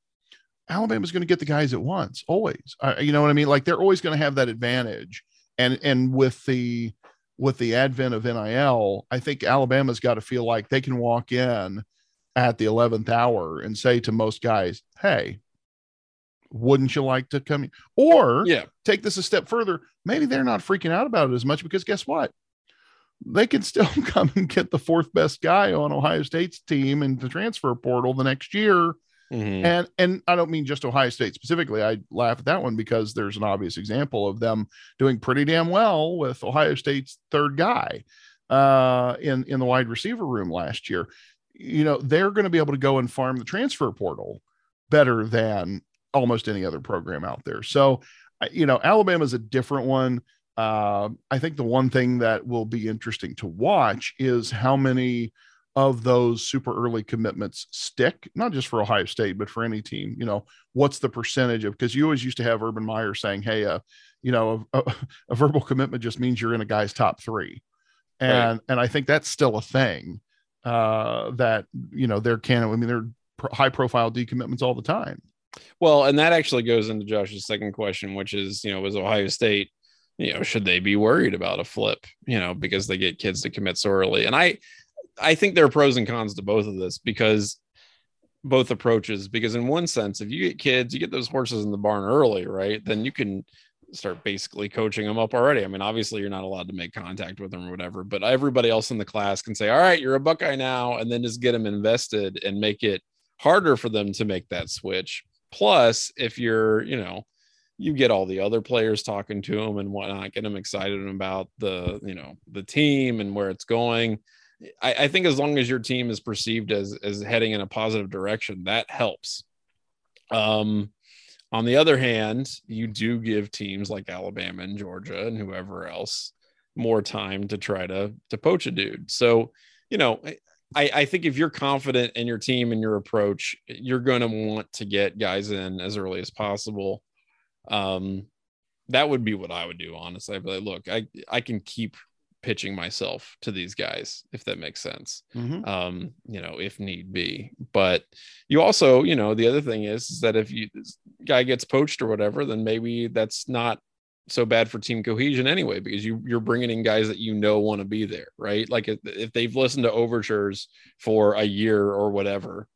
Alabama's going to get the guys at once, always. Uh, you know what I mean? Like they're always going to have that advantage. And and with the with the advent of NIL, I think Alabama's got to feel like they can walk in at the 11th hour and say to most guys, Hey, wouldn't you like to come? In? Or
Yeah.
take this a step further. Maybe they're not freaking out about it as much because guess what? They can still *laughs* come and get the fourth best guy on Ohio State's team in the transfer portal the next year.
Mhm.
And and I don't mean just Ohio State specifically. I laugh at that one because there's an obvious example of them doing pretty damn well with Ohio State's third guy uh, in in the wide receiver room last year. You know they're going to be able to go and farm the transfer portal better than almost any other program out there. So you know Alabama's a different one. Uh, I think the one thing that will be interesting to watch is how many of those super early commitments stick, not just for Ohio State, but for any team. You know, what's the percentage of because you always used to have Urban Meyer saying, Hey, uh, you know, a, a, a verbal commitment just means you're in a guy's top three. And and I think that's still a thing uh that you know there can I mean they're high profile decommitments all the time.
Well, and that actually goes into Josh's second question, which is, you know, was Ohio State, you know, should they be worried about a flip, you know, because they get kids to commit so early? And I, I think there are pros and cons to both of this because both approaches. Because in one sense, if you get kids, you get those horses in the barn early, right? Then you can start basically coaching them up already. I mean, obviously you're not allowed to make contact with them or whatever, but everybody else in the class can say, "All right, you're a Buckeye now," and then just get them invested and make it harder for them to make that switch. Plus, if you're, you know, you get all the other players talking to them and whatnot, get them excited about the, you know, the team and where it's going. I, I think as long as your team is perceived as as heading in a positive direction, that helps. Um, on the other hand, you do give teams like Alabama and Georgia and whoever else more time to try to to poach a dude. So, you know, I, I think if you're confident in your team and your approach, you're going to want to get guys in as early as possible. Um, that would be what I would do, honestly. Be like, look, I I can keep pitching myself to these guys if that makes sense. Um, you know, if need be. But you also, you know, the other thing is, is that if you this guy gets poached or whatever, then maybe that's not so bad for team cohesion anyway because you you're bringing in guys that you know want to be there right like if, if they've listened to overtures for a year or whatever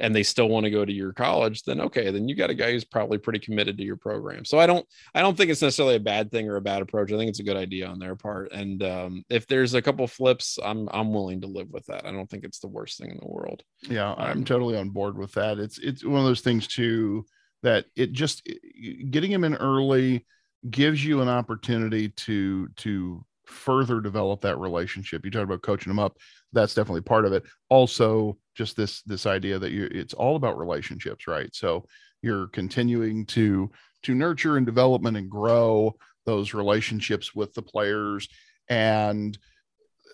and they still want to go to your college then okay then you got a guy who's probably pretty committed to your program. So i don't i don't think it's necessarily a bad thing or a bad approach. I think it's a good idea on their part. And um, if there's a couple flips i'm i'm willing to live with that. I don't think it's the worst thing in the world.
Yeah, I'm
Um,
totally on board with that. It's it's one of those things too that it just getting him in early gives you an opportunity to to further develop that relationship. You talked about coaching them up. That's definitely part of it. Also, just this this idea that you it's all about relationships, right? So you're continuing to to nurture and development and grow those relationships with the players and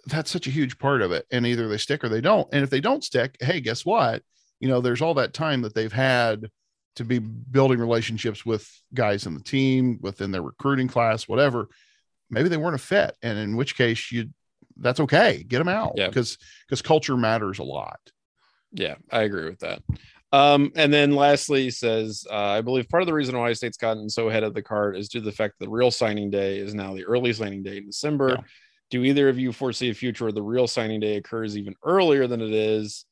that's such a huge part of it. And either they stick or they don't. And if they don't stick, hey, guess what? You know, there's all that time that they've had to be building relationships with guys in the team, within their recruiting class, whatever. Maybe they weren't a fit. And in which case you that's okay. Get them out.
Yeah.
Because because culture matters a lot.
Yeah, I agree with that. Um, and then lastly, he says, uh, I believe part of the reason Ohio State's gotten so ahead of the cart is due to the fact that the real signing day is now the early signing day in December.
Yeah.
Do either of you foresee a future where the real signing day occurs even earlier than it is,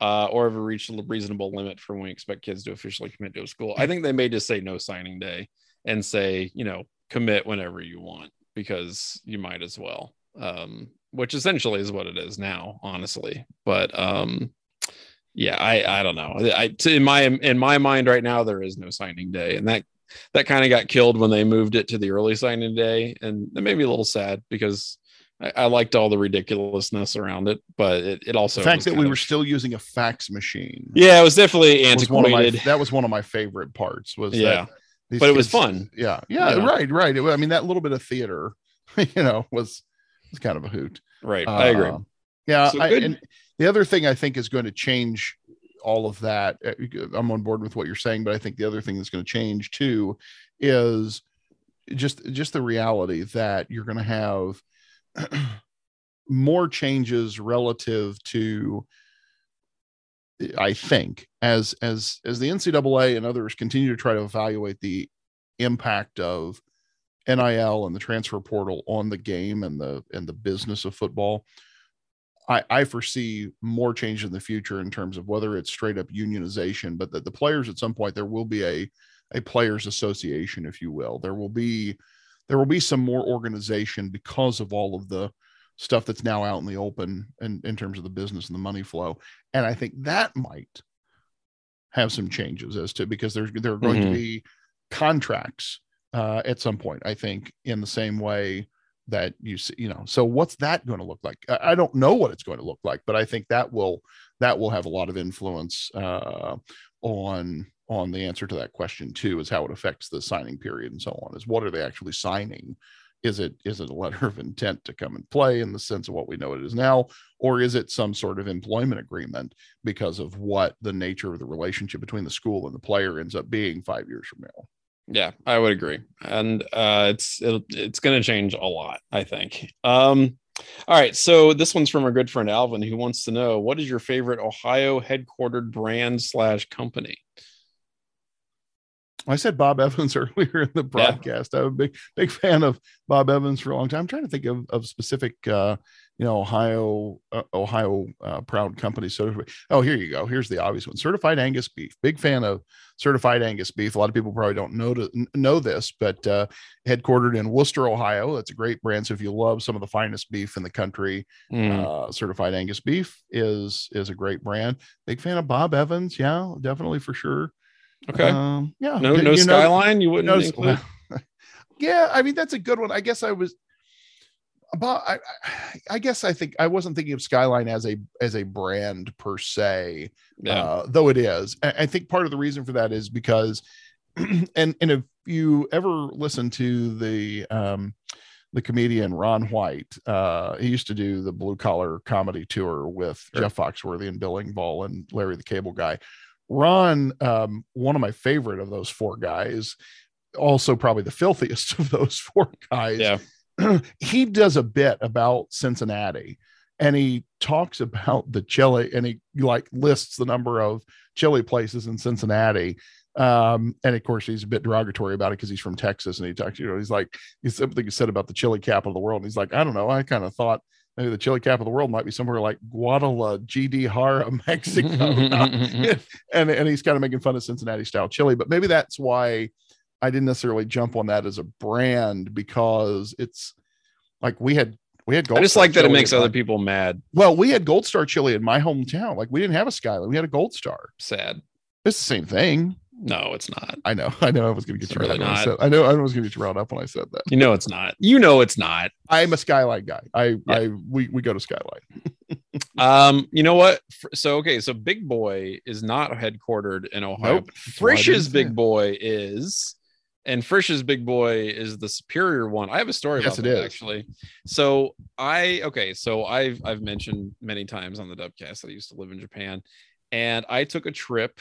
uh, or have we reached a reasonable limit for when we expect kids to officially commit to a school? I think they may just say no signing day and say, you know, commit whenever you want because you might as well. Um, which essentially is what it is now, honestly. But um, yeah, I I don't know. I to, in my in my mind right now there is no signing day, and that that kind of got killed when they moved it to the early signing day, and it made me a little sad because I, I liked all the ridiculousness around it, but it, it also
The fact that we
of-
were still using a fax machine.
yeah, it was definitely
was one of my,
antiquated.
that was one of my favorite parts was
yeah,
that these
but it was fun.
Yeah. Yeah.
You know?
Right. Right. It- I mean, that little bit of theater, *laughs* you know, was, was kind of a hoot.
right. I agree.
Uh, Yeah,
So
I, and the other thing I think is going to change all of that. uh, I'm on board with what you're saying, but I think the other thing that's going to change too is just just the reality that you're going to have *clears throat* more changes relative to I think as as as the NCAA and others continue to try to evaluate the impact of NIL and the transfer portal on the game and the and the business of football, I, I foresee more change in the future in terms of whether it's straight up unionization, but that the players at some point there will be a a players association, if you will. There will be there will be some more organization because of all of the stuff that's now out in the open and in terms of the business and the money flow. And I think that might have some changes as to because there's there are going mm-hmm. to be contracts uh, at some point. I think in the same way that you see, you know. So what's that going to look like? I, I don't know what it's going to look like, but I think that will that will have a lot of influence uh, on on the answer to that question too. Is how it affects the signing period and so on. Is what are they actually signing? Is it is it a letter of intent to come and play in the sense of what we know it is now? Or is it some sort of employment agreement because of what the nature of the relationship between the school and the player ends up being five years from now?
Yeah i would agree. And uh, it's it, it's going to change a lot i think. Um all right so this one's from our good friend alvin who wants to know what is your favorite ohio headquartered brand slash company
I said Bob Evans *laughs* earlier in the broadcast. Yeah. I'm a big, big fan of Bob Evans for a long time. I'm trying to think of, of specific, uh, you know, Ohio, uh, Ohio uh, proud company. So, oh, here you go. Here's the obvious one: certified Angus beef. Big fan of certified Angus beef. A lot of people probably don't know to know this, but uh, headquartered in Wooster, Ohio. That's a great brand. So, if you love some of the finest beef in the country, mm. uh, certified Angus beef is is a great brand. Big fan of Bob Evans. Yeah, definitely for sure.
Okay. Um, yeah. No, no you skyline. Know, you wouldn't.
No, *laughs* yeah, I mean that's a good one. I guess I was about. I, I guess I think I wasn't thinking of Skyline as a as a brand per se, yeah. uh, though it is. I, think part of the reason for that is because, *clears throat* and and if you ever listen to the um, the comedian Ron White. Uh, he used to do the blue collar comedy tour with sure. Jeff Foxworthy and Bill Engvall and Larry the Cable Guy. Ron, um, one of my favorite of those four guys, also probably the filthiest *laughs* of those four guys.
Yeah. *clears throat*
he does a bit about Cincinnati and he talks about the chili and he like lists the number of chili places in Cincinnati. Um, and of course he's a bit derogatory about it because he's from Texas and he talks, you know, he's like, he's something he said about the chili capital of the world. And he's like, I don't know. I kind of thought maybe the chili cap of the world might be somewhere like Guadalajara, *laughs* Mexico. *laughs* and, and he's kind of making fun of Cincinnati style chili, but maybe that's why I didn't necessarily jump on that as a brand because it's like we had we had
gold. I just like that it makes other people mad.
Well, we had Gold Star chili in my hometown. Like we didn't have a Skyline, we had a Gold Star.
Sad.
It's the same thing.
No, it's not.
I know. *laughs* I know. I was going to get you really riled up. I, I know. I was going to get you riled up when I said that.
You know, it's not. You know, it's not.
I'm a Skyline guy. I, yeah. I, we, we go to Skyline. *laughs*
um, you know what? So okay, so Big Boy is not headquartered in Ohio. Nope. Frisch's Big Boy is, and Frisch's Big Boy is the superior one. I have a story yes, about it actually. So I okay, so I've I've mentioned many times on the Dubcast that I used to live in Japan, and I took a trip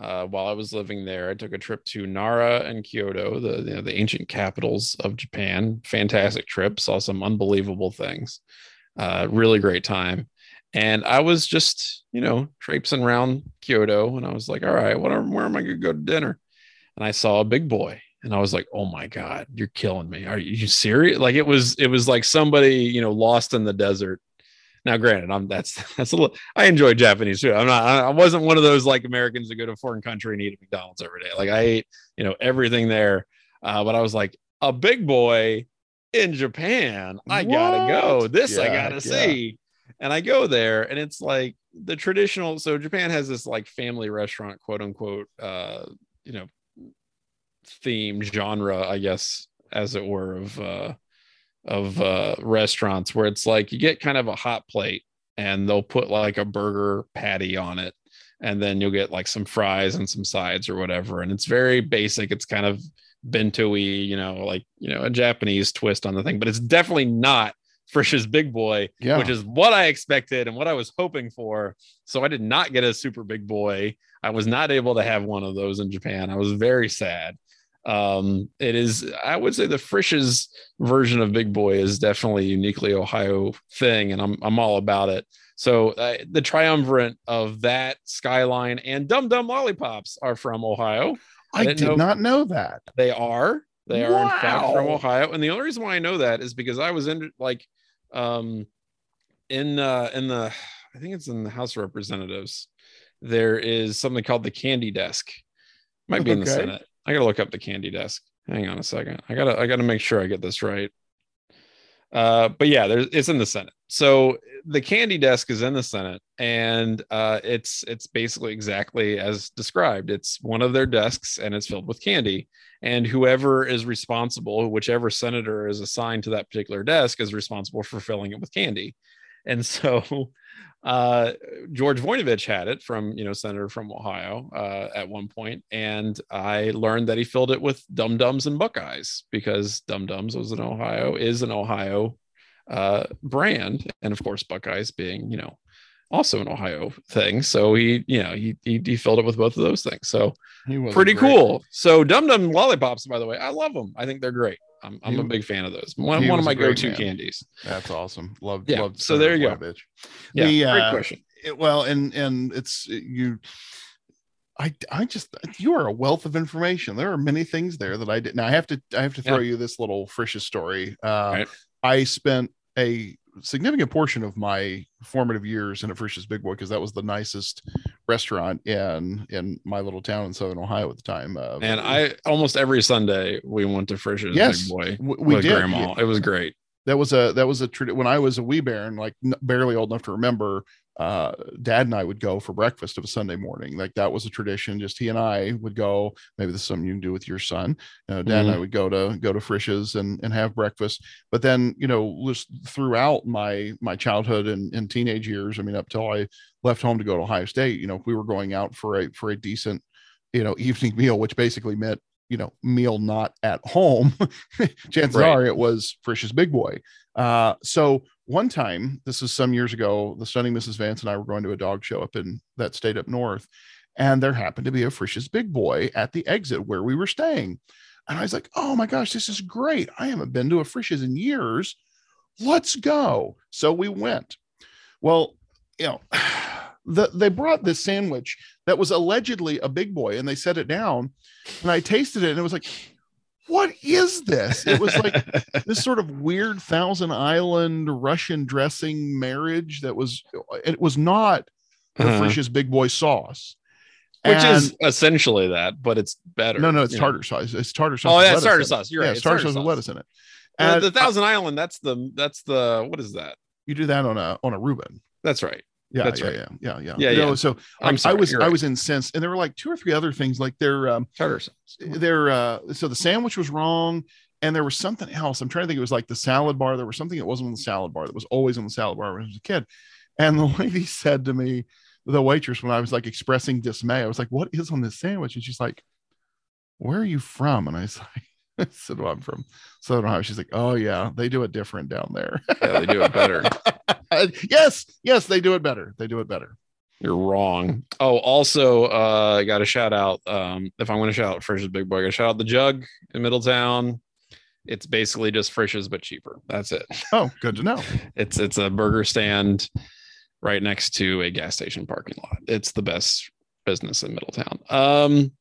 uh, while I was living there. I took a trip to Nara and Kyoto, the you know, the ancient capitals of Japan. Fantastic trip, saw some unbelievable things. Uh, really great time. And I was just, you know, traipsing around Kyoto, and I was like, all right, what where am I going to go to dinner? And I saw a big boy, and I was like, oh my god, you're killing me. Are you serious? Like it was, it was like somebody, you know, lost in the desert now, granted, I'm that's *laughs* that's a little. I enjoy Japanese food. I'm not. I wasn't one of those like Americans that go to a foreign country and eat at McDonald's every day. Like I ate, you know, everything there. Uh, but I was like a big boy in Japan. I what? gotta go. This yeah, I gotta yeah. see. And I go there, and it's like the traditional. So Japan has this like family restaurant, quote unquote, uh, you know, theme genre, I guess, as it were, of uh, of uh, restaurants where it's like you get kind of a hot plate and they'll put like a burger patty on it and then you'll get like some fries and some sides or whatever and it's very basic it's kind of bento-y you know like you know a japanese twist on the thing but it's definitely not *laughs* Frisch's Big Boy, yeah. which is what I expected and what I was hoping for. So I did not get a super big boy. I was not able to have one of those in Japan. I was very sad um, it is i would say the frisch's version of big boy is definitely uniquely ohio thing and i'm, I'm all about it so uh, the triumvirate of that skyline and dum dum lollipops are from ohio
i, I did know not know that
they are They are in fact from Ohio, and the only reason why I know that is because I was in like, um, in uh in the I think it's in the House of Representatives. There is something called the Candy Desk. Might be in the Senate. I gotta look up the Candy Desk. Hang on a second. I gotta I gotta make sure I get this right. Uh, but yeah, there's it's in the Senate. So the candy desk is in the Senate, and uh, it's it's basically exactly as described. It's one of their desks, and it's filled with candy. And whoever is responsible, whichever senator is assigned to that particular desk, is responsible for filling it with candy. And so *laughs* uh, George Voinovich had it from you know senator from Ohio uh, at one point, and I learned that he filled it with Dum Dums and Buckeyes because Dum Dums was an Ohio is an Ohio uh, brand, and of course Buckeyes being you know also an Ohio thing. So he you know he he, he filled it with both of those things. So pretty
great.
cool. So Dum Dum lollipops, by the way, I love them. I think they're great. I'm, I'm a big fan of those. One, one of my go-to
man.
candies.
That's awesome. Love.
Yeah,
Love
so there you go.
Voinovich.
Yeah,
The,
great
uh,
question.
it- well and and it's you i i just you are a wealth of information there are many things there that i did now i have to i have to throw
Yeah.
you this little Frisch's story uh
Right.
i spent a significant portion of my formative years in a Frisch's big boy because that was the nicest restaurant in in my little town in southern ohio at the time uh,
And I almost every Sunday we went to Frisch's
Yes,
Big Boy
w- we
with
did
Grandma. It was great.
that was a that was a tradi- when I was a wee baron, like n- barely old enough to remember. Uh, Dad and I would go for breakfast of a Sunday morning. Like that was a tradition. Just he and I would go. Maybe this is something you can do with your son. Uh, Dad and I would go to go to Frisch's and and have breakfast. But then you know, just throughout my my childhood and, and teenage years, I mean, up till I left home to go to Ohio State, you know, if we were going out for a for a decent, you know, *laughs* evening meal, which basically meant you know meal not at home *laughs* chances
Right.
are it was frisch's big boy uh so one time this is some years ago the stunning mrs vance and i were going to a dog show up in that state up north and there happened to be a frisch's big boy at the exit where we were staying. And i was like oh my gosh this is great. I haven't been to a frisch's in years. Let's go. So we went. Well you know *sighs* the, they brought this sandwich that was allegedly a big boy and they set it down and I tasted it and it was like, what is this? It was like *laughs* this sort of weird Thousand Island Russian dressing marriage that was, it was not the
Uh-huh.
Big Boy sauce.
Which is essentially that, but it's better.
no, no, it's
you know.
tartar sauce. It's tartar sauce.
Oh, yeah, tartar sauce. You're
yeah,
right.
it's tartar
It's
sauce
tartar
with lettuce in it.
The,
And
the Thousand Island, that's the that's the what is that?
you do that on a on a Reuben.
That's right.
Yeah,
That's
yeah,
right.
yeah, yeah, yeah.
Yeah, yeah.
So
I'm
like, I
sorry,
was
you're
I was incensed, and there were like two or three other things. Like their um,
Tartar sauce.
their uh, so the sandwich was wrong, and there was something else. I'm trying to think. It was like the salad bar. There was something that wasn't on the salad bar that was always on the salad bar when I was a kid. And the *laughs* lady said to me, the waitress, when I was like expressing dismay, I was like, "What is on this sandwich?" And she's like, "Where are you from?" And I was *laughs* like. I said, well, I'm from Southern Ohio. She's like, oh, yeah, they do it different down there.
Yeah, they do it better. *laughs* *laughs*
yes, yes, they do it better. They do it better.
You're wrong. Oh, also, uh, I got a shout out. Um, if I want to shout out Frisch's Big Boy, I got to shout out the Jug in Middletown. It's basically just Frisch's but cheaper. That's it.
Oh, good to know. *laughs*
It's it's a burger stand right next to a gas station parking lot. It's the best business in Middletown. Um,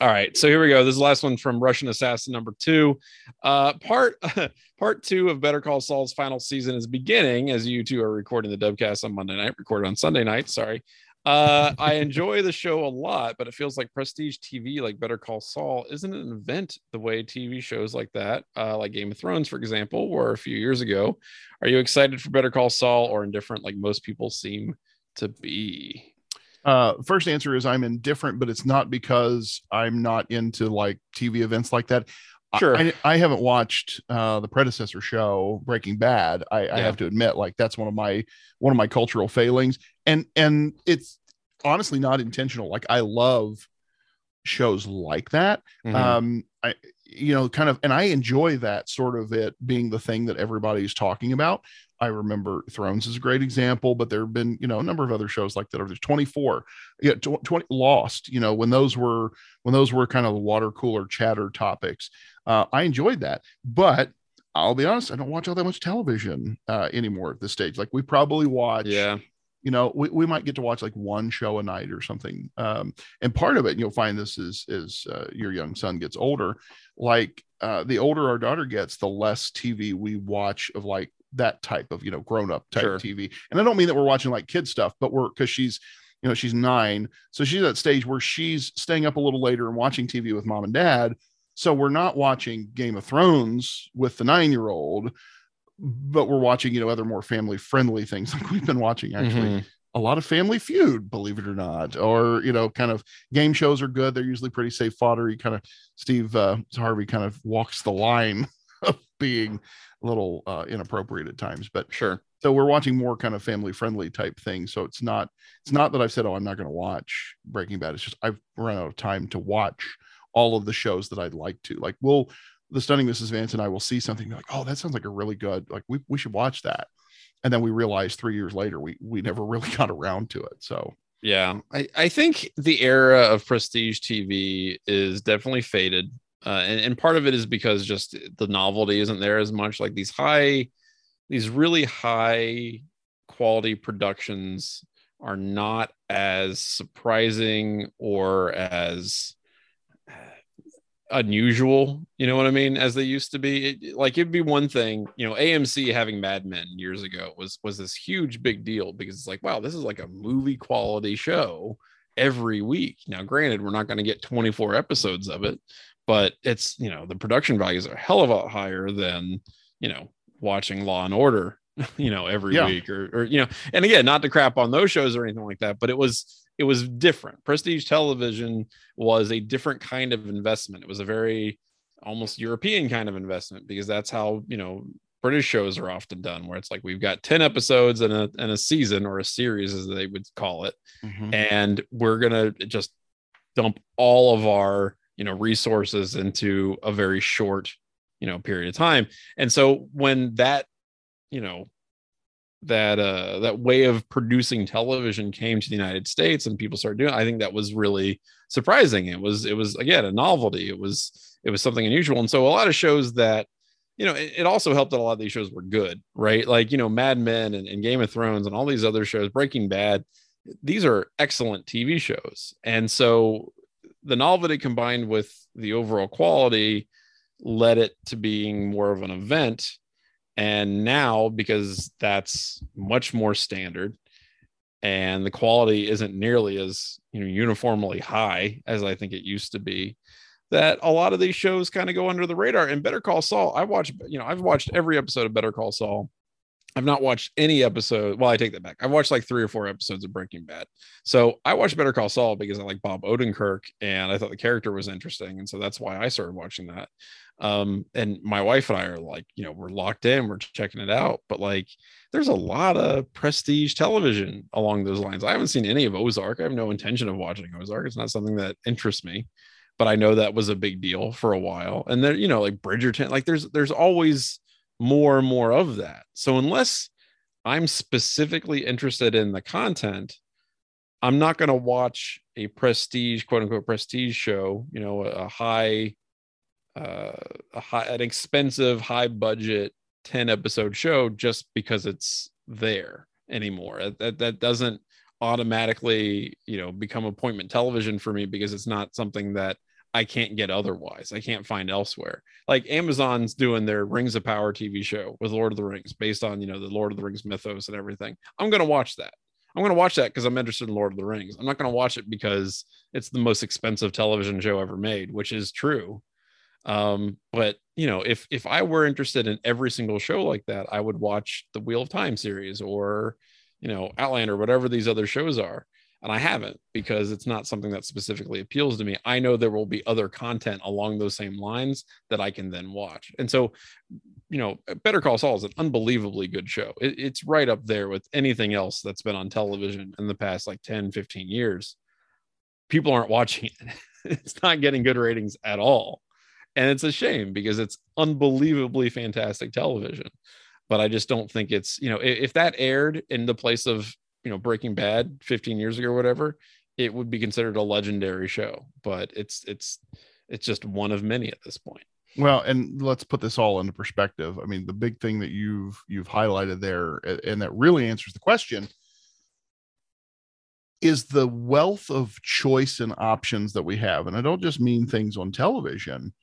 all right, so here we go. This is the last one from Russian Assassin number two. Uh, part *laughs* part two of Better Call Saul's final season is beginning as you two are recording the Dubcast on Monday night, recorded on Sunday night. Sorry. Uh, *laughs* I enjoy the show a lot, but it feels like prestige TV, like Better Call Saul, isn't an event the way TV shows like that, uh, like Game of Thrones, for example, were a few years ago. Are you excited for Better Call Saul or indifferent, like most people seem to be?
Uh, first answer is I'm indifferent, but it's not because I'm not into like TV events like that.
Sure.
I, I haven't watched uh, the predecessor show Breaking Bad. I, I have to admit, like that's one of my one of my cultural failings, and and it's honestly not intentional. Like I love shows like that.
Mhm.
um i you know kind of and i enjoy that sort of it being the thing that everybody's talking about i remember thrones is a great example but there have been you know a number of other shows like that Over there's 24 yeah tw- 20 lost you know when those were when those were kind of the water cooler chatter topics. Uh i enjoyed that but i'll be honest i don't watch all that much television uh anymore at this stage. Like we probably watch
yeah.
you know we, we might get to watch like one show a night or something um, and part of it you'll find this is is uh, your young son gets older like uh, the older our daughter gets the less tv we watch of like that type of you know grown up type
Sure.
tv and i don't mean that we're watching like kid stuff but we're because she's you know she's nine. So she's at that stage where she's staying up a little later and watching tv with mom and dad. So we're not watching game of thrones with the nine year old but we're watching you know other more family friendly things *laughs* like we've been watching actually.
Mhm.
a lot of family feud believe it or not or you know kind of game shows are good. They're usually pretty safe fodder. You kind of steve uh, harvey kind of walks the line *laughs* of being a little uh, inappropriate at times but
Sure.
so we're watching more kind of family friendly type things. So it's not it's not that i've said oh i'm not going to watch breaking bad. It's just i've run out of time to watch all of the shows that i'd like to. Like we'll the stunning mrs vance and i will see something like oh that sounds like a really good like we, we should watch that. And then we realize three years later we we never *laughs* really got around to it so.
Yeah, I, I think the era of prestige TV is definitely faded. Uh, and, and part of it is because just the novelty isn't there as much. Like these high, these really high quality productions are not as surprising or as unusual, you know what I mean, as they used to be. It, like it'd be one thing, you know, AMC having Mad Men years ago was was this huge big deal because it's like, wow, this is like a movie quality show every week. Now, granted, we're not going to get 24 episodes of it, but it's you know the production values are a hell of a lot higher than you know watching Law and Order, *laughs* you know, every
Yeah.
week or or you know, and again, not to crap on those shows or anything like that, but it was it was different. Prestige television was a different kind of investment. It was a very almost European kind of investment because that's how you know British shows are often done, where it's like we've got 10 episodes and a in a season or a series, as they would call it, mm-hmm. and we're gonna just dump all of our you know resources into a very short you know period of time. And so when that you know that uh that way of producing television came to the united states and people started doing it, i think that was really surprising. It was it was again a novelty. It was it was something unusual. And so a lot of shows that you know it, it also helped that a lot of these shows were good right? Like you know mad men and, and game of thrones and all these other shows breaking bad these are excellent tv shows. And so the novelty combined with the overall quality led it to being more of an event. And now because that's much more standard and the quality isn't nearly as you know uniformly high as i think it used to be that a lot of these shows kind of go under the radar. And better call saul i watch you know i've watched every episode of better call saul i've not watched any episode well i take that back. I've watched like three or four episodes of breaking bad. So i watched better call saul because i like bob odenkirk and i thought the character was interesting and so that's why i started watching that. Um and my wife and i are like you know we're locked in we're checking it out but like there's a lot of prestige television along those lines. I haven't seen any of ozark. I have no intention of watching ozark. It's not something that interests me but i know that was a big deal for a while. And then you know like bridgerton like there's there's always more and more of that so unless i'm specifically interested in the content i'm not going to watch a prestige quote unquote prestige show you know a, high uh, a high, an expensive, high budget 10 episode show just because it's there anymore. That, that doesn't automatically, you know, become appointment television for me because it's not something that I can't get otherwise. I can't find elsewhere. Like Amazon's doing their Rings of Power TV show with Lord of the Rings based on, you know, the Lord of the Rings mythos and everything. I'm going to watch that. I'm going to watch that because I'm interested in Lord of the Rings. I'm not going to watch it because it's the most expensive television show ever made, which is true um but you know if if i were interested in every single show like that i would watch the wheel of time series or you know outlander whatever these other shows are and i haven't because it's not something that specifically appeals to me. I know there will be other content along those same lines that i can then watch. And so you know better call saul is an unbelievably good show. It, it's right up there with anything else that's been on television in the past like 10 15 years. People aren't watching it. *laughs* It's not getting good ratings at all. And it's a shame because it's unbelievably fantastic television. But i just don't think it's you know if, if that aired in the place of you know breaking bad 15 years ago or whatever it would be considered a legendary show but it's it's it's just one of many at this point.
Well and let's put this all into perspective. I mean the big thing that you've you've highlighted there and that really answers the question is the wealth of choice and options that we have. And I don't just mean things on television,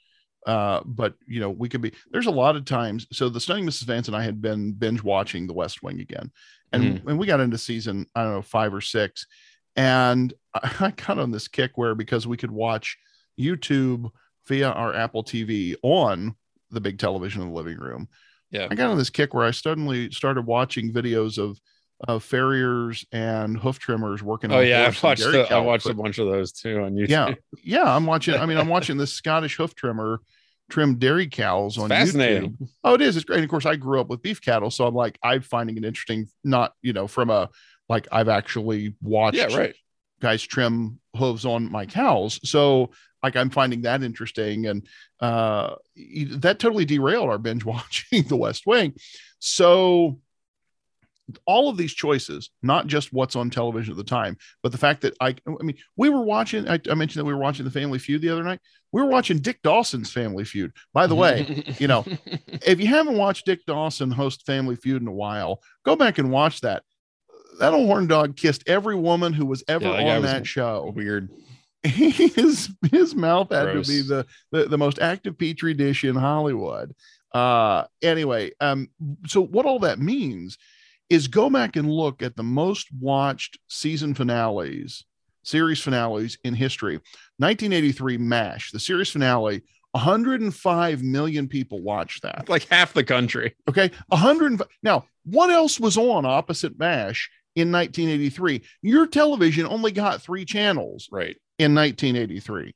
uh, but you know, we could be there's a lot of times. So the stunning Mrs. Vance and I had been binge watching The West Wing again, and
Mhm.
and we got into season I don't know five or six, and I, *laughs* I got on this kick where because we could watch YouTube via our Apple TV on the big television in the living room.
Yeah.
I got on this kick where I suddenly started watching videos of of farriers and hoof trimmers working.
Oh
on
yeah, I've watched the, I watched a bunch of those too on YouTube.
Yeah, yeah. I'm watching. I mean, I'm *laughs* watching this Scottish hoof trimmer trim dairy cows on
fascinating.
YouTube. Oh, it is. It's great. And of course, I grew up with beef cattle, so I'm like, I'm finding it interesting. Not you know from a like I've actually watched
Yeah, right.
guys trim hooves on my cows. So like I'm finding that interesting. And uh that totally derailed our binge *laughs* watching the West Wing. So all of these choices, not just what's on television at the time, but the fact that I I mean, we were watching, I, I mentioned that we were watching the Family Feud the other night. We were watching Dick Dawson's Family Feud. By the way, *laughs* you know, if you haven't watched Dick Dawson host Family Feud in a while, go back and watch that. That old horn dog kissed every woman who was ever
Yeah,
on that show.
weird. *laughs*
His his mouth had
Gross.
to be the, the the most active petri dish in Hollywood. Uh, anyway, um, so what all that means is go back and look at the most watched season finales, series finales in history. 1983 MASH, the series finale. 105 million people watched that.
Like half the country.
Okay. 100. Now, what else was on opposite MASH in 1983? Your television only got three channels
Right.
in 1983.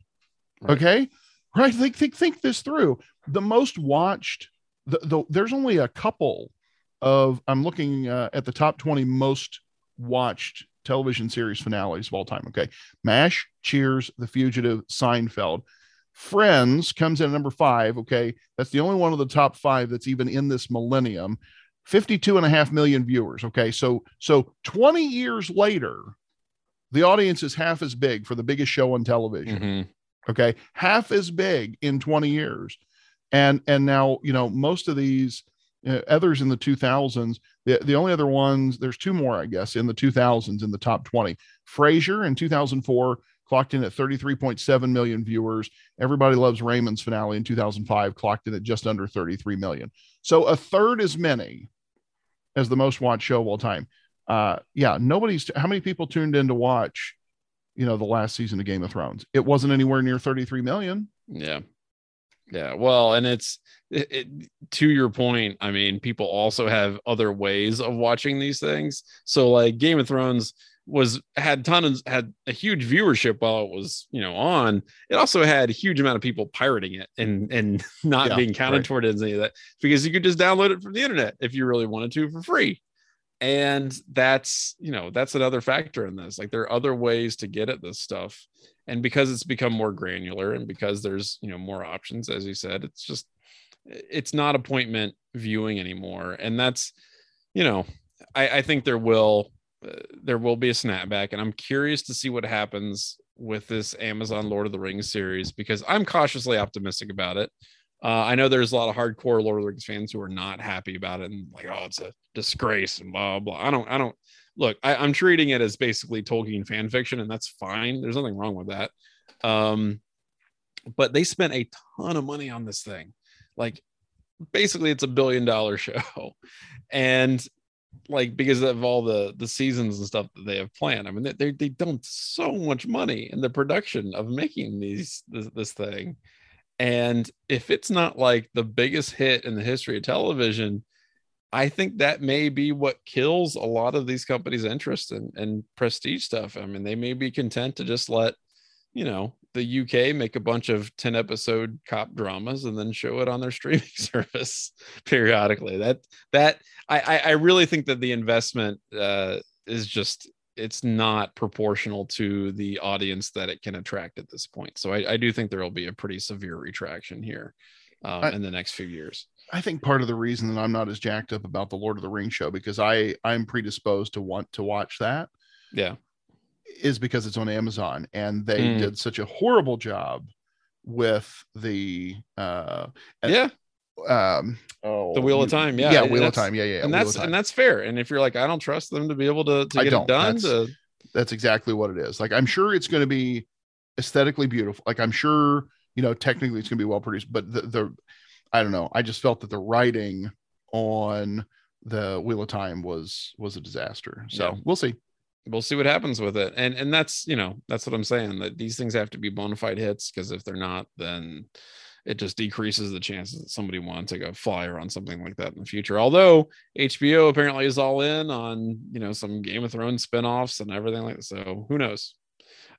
Right.
Okay. Right. Think, think, think this through. The most watched, the, the, there's only a couple of, I'm looking uh, at the top 20 most watched television series finales of all time. Okay. MASH, Cheers, The Fugitive, Seinfeld. Friends comes in at number five. Okay. That's the only one of the top five that's even in this millennium. 52 and a half million viewers. Okay. So, so 20 years later, the audience is half as big for the biggest show on television.
Mhm.
Okay. Half as big in 20 years. And, and now, you know, most of these uh, others in the 2000s, the, the only other ones, there's two more, I guess, in the 2000s in the top 20. Frasier in 2004 clocked in at 33.7 million viewers. Everybody Loves Raymond's finale in 2005 clocked in at just under 33 million. So a third as many as the most watched show of all time. Uh, yeah, nobody's, how many people tuned in to watch, you know, the last season of Game of Thrones? It wasn't anywhere near 33 million.
Yeah. Yeah. Well, and it's it, it, to your point. I mean, people also have other ways of watching these things. So, like Game of Thrones was had tons had a huge viewership while it was you know on. It also had a huge amount of people pirating it and and *laughs* not
Yeah,
being counted
right.
toward any of that because you could just download it from the internet if you really wanted to for free. And that's you know that's another factor in this. Like there are other ways to get at this stuff and because it's become more granular and because there's you know more options as you said it's just it's not appointment viewing anymore. And that's you know i, I think there will uh, there will be a snapback and i'm curious to see what happens with this amazon lord of the rings series because i'm cautiously optimistic about it. Uh, i know there's a lot of hardcore lord of the rings fans who are not happy about it and like oh it's a disgrace and blah blah. I don't i don't look I, i'm treating it as basically tolkien fan fiction and that's fine. There's nothing wrong with that. Um but they spent a ton of money on this thing. Like basically it's a billion dollar *laughs* show. And like because of all the the seasons and stuff that they have planned i mean they they, they dumped so much money in the production of making these this, this thing. And if it's not like the biggest hit in the history of television I think that may be what kills a lot of these companies' interest in, in prestige stuff. I mean, they may be content to just let, you know, the UK make a bunch of 10 episode cop dramas and then show it on their *laughs* streaming service periodically. That that I I, really think that the investment uh, is just it's not proportional to the audience that it can attract at this point. So I, I do think there will be a pretty severe retraction here um,
I-
in the next few years.
I think part of the reason that I'm not as jacked up about the Lord of the Rings show because I I'm predisposed to want to watch that
Yeah.
is because it's on Amazon and they
Mm.
did such a horrible job with the uh
Yeah.
um oh
The Wheel of Time, yeah,
yeah
and
Wheel of Time yeah yeah
and
Wheel
that's and that's fair. And if you're like, I don't trust them to be able to, to
I
get
don't.
it done,
That's-
to
that's exactly what it is. Like I'm sure it's going to be aesthetically beautiful. Like I'm sure you know technically it's going to be well produced, but the, the I don't know. I just felt that the writing on the Wheel of Time was was a disaster. So yeah. we'll see.
We'll see what happens with it. And and that's you know that's what I'm saying that these things have to be bona fide hits because if they're not, then it just decreases the chances that somebody wants to a flyer on something like that in the future. Although HBO apparently is all in on you know some Game of Thrones spinoffs and everything like that. So who knows?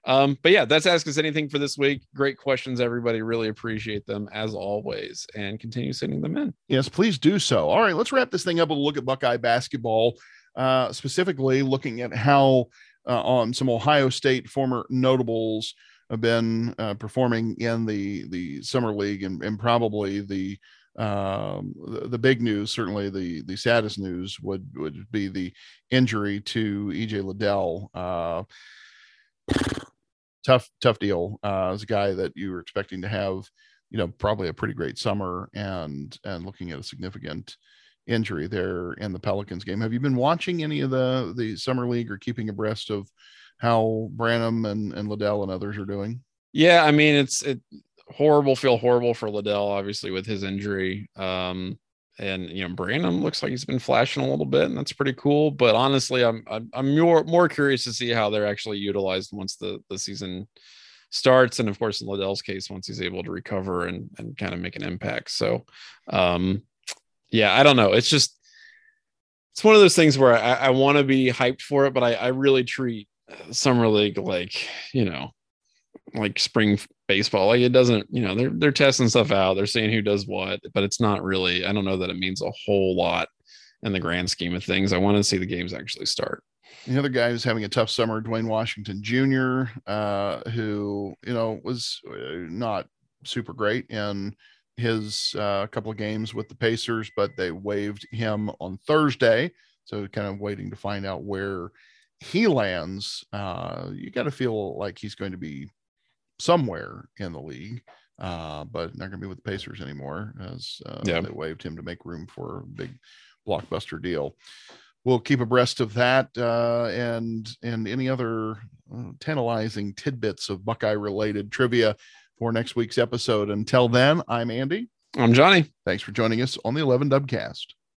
Um, but yeah, that's Ask Us Anything for this week. Great questions, everybody. Really appreciate them as always and continue sending them in.
Yes, please do so. All right, let's wrap this thing up with a look at Buckeye basketball, uh, specifically looking at how uh, on some Ohio State former notables have been uh, performing in the the summer league and, and probably the um, the, the, big news, certainly the the saddest news would would be the injury to EJ Liddell. Uh, tough tough deal. Uh, as a guy that you were expecting to have, you know, probably a pretty great summer and and looking at a significant injury there in the Pelicans game. Have you been watching any of the the summer league or keeping abreast of how Branham and, and Liddell and others are doing?
Yeah, I mean it's it horrible, feel horrible for Liddell, obviously with his injury. Um, and you know Branham looks like he's been flashing a little bit, and that's pretty cool. But honestly, I'm I'm, more more curious to see how they're actually utilized once the the season starts, and of course in Liddell's case, once he's able to recover and and kind of make an impact. So, um, yeah, I don't know. It's just it's one of those things where I, I want to be hyped for it, but I, I really treat summer league like you know like spring baseball. Like it doesn't you know they're they're testing stuff out. They're seeing who does what but it's not really i don't know that it means a whole lot in the grand scheme of things. I want to see the games actually start.
The other guy who's having a tough summer Duane washington jr uh, who you know was uh, not super great in his uh, couple of games with the pacers but they waived him on thursday. So kind of waiting to find out where he lands, uh, you got to feel like he's going to be somewhere in the league, uh, but not going to be with the Pacers anymore as uh, yeah. they waived him to make room for a big blockbuster deal. We'll keep abreast of that uh, and and any other uh, tantalizing tidbits of Buckeye related trivia for next week's episode. Until then, I'm Andy.
I'm Johnny.
Thanks for joining us on the 11 Dubcast.